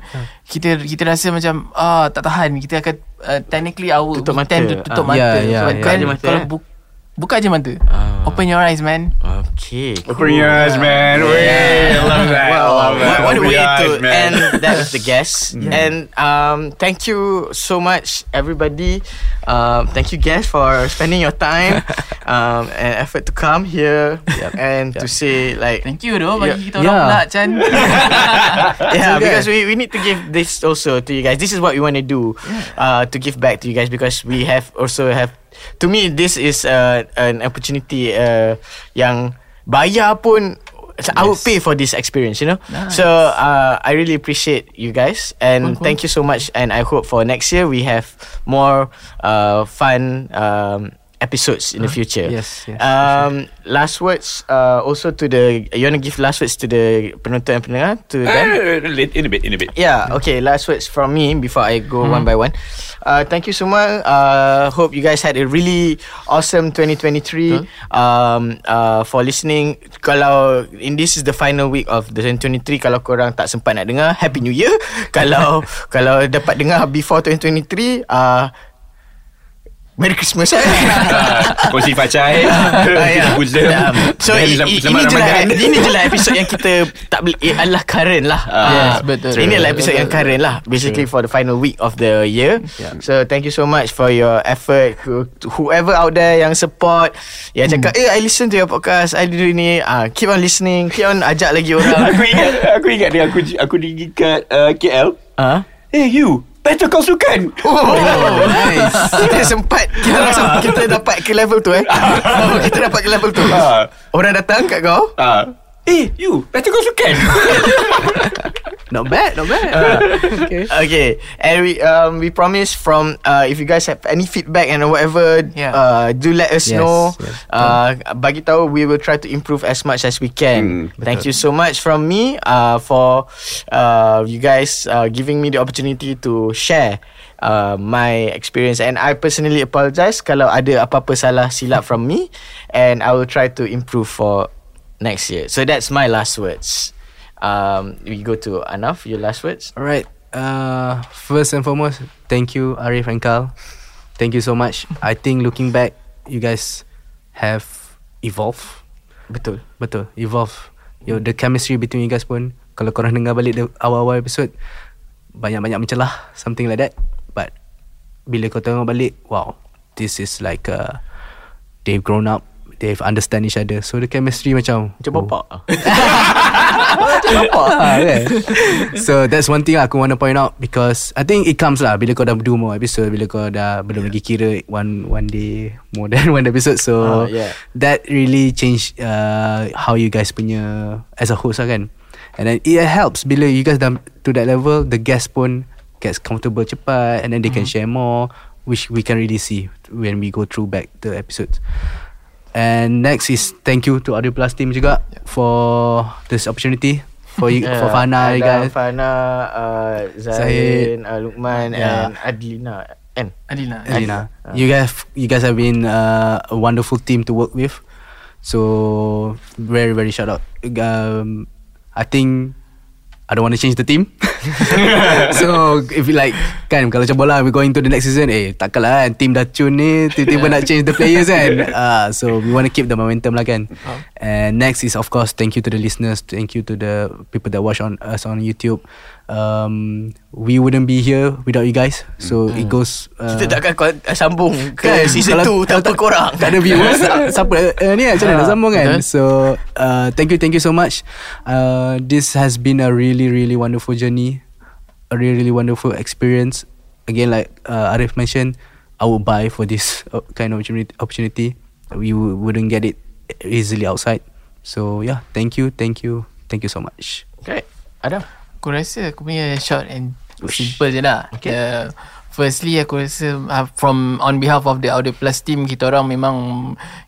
Kita kita rasa macam ah Tak tahan Kita akan uh, Technically our Tutup we mata. tend to Tutup Ah. mata Ya, ya, Sebab ya. kan mata, Kalau eh. Bu- Buka je mata Ah. Open your eyes man Okay Open your eyes, man. Wey, I love that. I love that. what, what a Open way your to eyes, man. end that with the guests. And um, thank you so much, everybody. Um, thank you, guests, for spending your time um, and effort to come here and to say like Thank you doh Bagi kita orang Yeah. pula Chan yeah, because we, we need to give this also to you guys. This is what we want to do, uh, to give back to you guys because we have also have. To me, this is uh, an opportunity uh, yang bayar pun. I would pay for this experience, you know. Nice. So uh, I really appreciate you guys, and Cool, cool. thank you so much. And I hope for next year we have more uh, fun um, episodes in the future. Yes, yes, Um, last words uh, also to the. You want to give last words to the penonton and pendengar to them? Uh, in a bit, in a bit. Yeah, okay. Last words from me before I go one by one. Uh, thank you semua. Uh, hope you guys had a really awesome 2023. Um, uh, for listening. Kalau in this is the final week of the 2023, kalau korang tak sempat nak dengar, Happy New Year. kalau kalau dapat dengar before 2023, uh, Merry Christmas eh. Ah, Kongsi facai. Ah, ya. Um, so i, i, ini je lah ini je lah episod yang kita tak boleh eh, adalah current lah. Ah, Yes, betul. Ini adalah episod yang current lah basically for the final week of the year. So thank you so much for your effort Who- whoever out there yang support yang cakap eh I listen to your podcast I do ni ah keep on listening keep on ajak lagi orang. Aku ingat Aku ingat dia Aku aku pergi kat uh, KL Ah. Hey you Better kau sukan Oh, nice. Kita sempat kita rasa kita dapat ke level tu eh. Oh, kita dapat ke level tu. Ah. Orang datang kat kau Ah, Eh you Better Call Sukan Not bad, not bad. okay. Okay, and we um we promise from uh if you guys have any feedback and whatever, Yeah. uh do let us Yes, know. yes. Uh, bagi tahu we will try to improve as much as we can. Mm, Thank you so much from me uh for uh you guys uh giving me the opportunity to share. Uh, my experience and I personally apologize kalau ada apa-apa salah silap from me and I will try to improve for next year. So that's my last words. Um, we go to Anaf. Your last words. Alright. Uh, first and foremost, thank you, Arif and Carl. Thank you so much. I think looking back, you guys have evolved. Betul. Betul, evolve. Yo, the chemistry between you guys pun, kalau korang dengar balik the awal-awal episode, banyak-banyak mencelah, something like that. But bila kau tengok balik, wow, this is like uh, they've grown up, they've understand each other. So the chemistry macam Macam oh. bapak. Ah, kan? so that's one thing aku want to point out because I think it comes lah bila kau dah do more episode bila kau dah belum lagi kira one one day more than one episode so Ah, yeah. that really change uh, how you guys punya as a host lah kan and then it helps bila you guys dah to that level the guest pun gets comfortable cepat and then they can share more which we can really see when we go through back the episodes And next is thank you to Audio Plus team juga for this opportunity for you for Fana you guys. Fana, uh, Zahin, uh, Lukman Yeah. and Adlina. And Adina. Adina. You guys you guys have been uh, a wonderful team to work with. So very very shout out. Um, I think I don't want to change the team. so if you like kan kalau macam bola we going to the next season eh takkanlah kan team dah tune ni tiba-tiba nak change the players kan. Uh, so we want to keep the momentum lah kan. And next is of course thank you to the listeners, thank you to the people that watch on us on YouTube. Um, we wouldn't be here without you guys. So it goes uh, kita takkan sambung ke Kan, season kalau- 2 tanpa kalau- korang. Tak ada viewers Siapa uh, ni Macam mana nak Ah, sambung kan. So uh, Thank you Thank you so much uh, This has been a really Really wonderful journey A really really wonderful experience Again like uh, Arif mentioned I would buy for this uh, Kind of opportunity, We wouldn't get it Easily outside So yeah Thank you Thank you Thank you so much Okay. Adam. Aku rasa aku punya short and simple je lah. Okay. Uh, firstly aku rasa uh, from on behalf of the Audio Plus team kita orang memang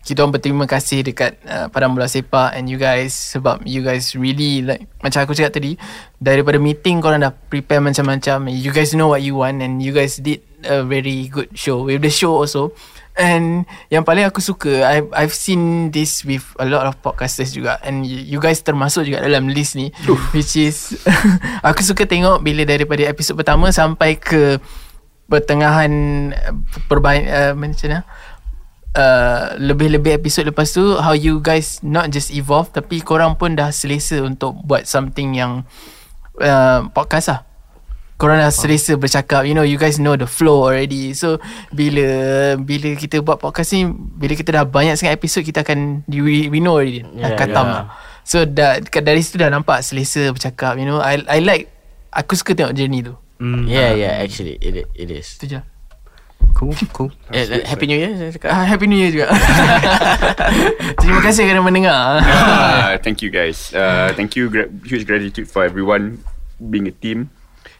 kita orang berterima kasih dekat uh, Padang Bola Sepak and you guys sebab you guys really like macam aku cakap tadi daripada meeting korang dah prepare macam-macam you guys know what you want and you guys did a very good show with the show also And yang paling aku suka I've, I've seen this with a lot of podcasters juga. And you, you guys termasuk juga dalam list ni Which is Aku suka tengok bila daripada episod pertama Sampai ke pertengahan perbaik uh, macam mana? Uh, lebih-lebih episod lepas tu How you guys Not just evolve Tapi korang pun dah selesa Untuk buat something yang uh, Podcast lah Korang dah selesa bercakap You know you guys know the flow already So Bila Bila kita buat podcast ni Bila kita dah banyak sangat episod Kita akan We, we know already Yeah, Dah katam yeah. lah So dah, dari situ dah nampak Selesa bercakap You know I I like Aku suka tengok journey tu mm. Yeah, yeah, actually it it is. Itu je Cool cool Eh, eh, Happy New Year saya cakap. uh, Happy New Year juga Terima kasih kerana mendengar uh, thank you guys. Uh, thank you. Gra- huge gratitude for everyone being a team.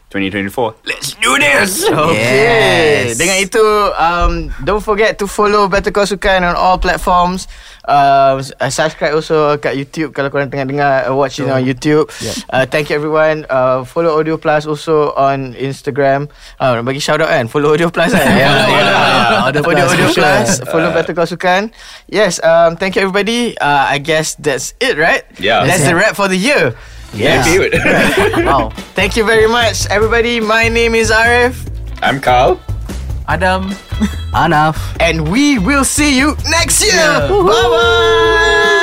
2024. Let's do this. Okay. Yes. Dengan itu, um, don't forget to follow Better Call Sukan on all platforms. Uh, subscribe also kat YouTube kalau korang tengah dengar uh, watching on YouTube. Uh, thank you everyone. Uh, follow Audio Plus also on Instagram. Uh, bagi shout out kan. Follow Audio Plus kan. yeah, follow, yeah. Audio Follow Plus, Audio for sure. Plus. Follow Better Call Sukan. Yes. Um, thank you everybody. Uh, I guess that's it, right? Yeah. That's That's the wrap for the year. Yeah. Good. Wow. Thank you very much, everybody. My name is Arif. I'm Carl. Adam Enough and we will see you next year. Bye bye.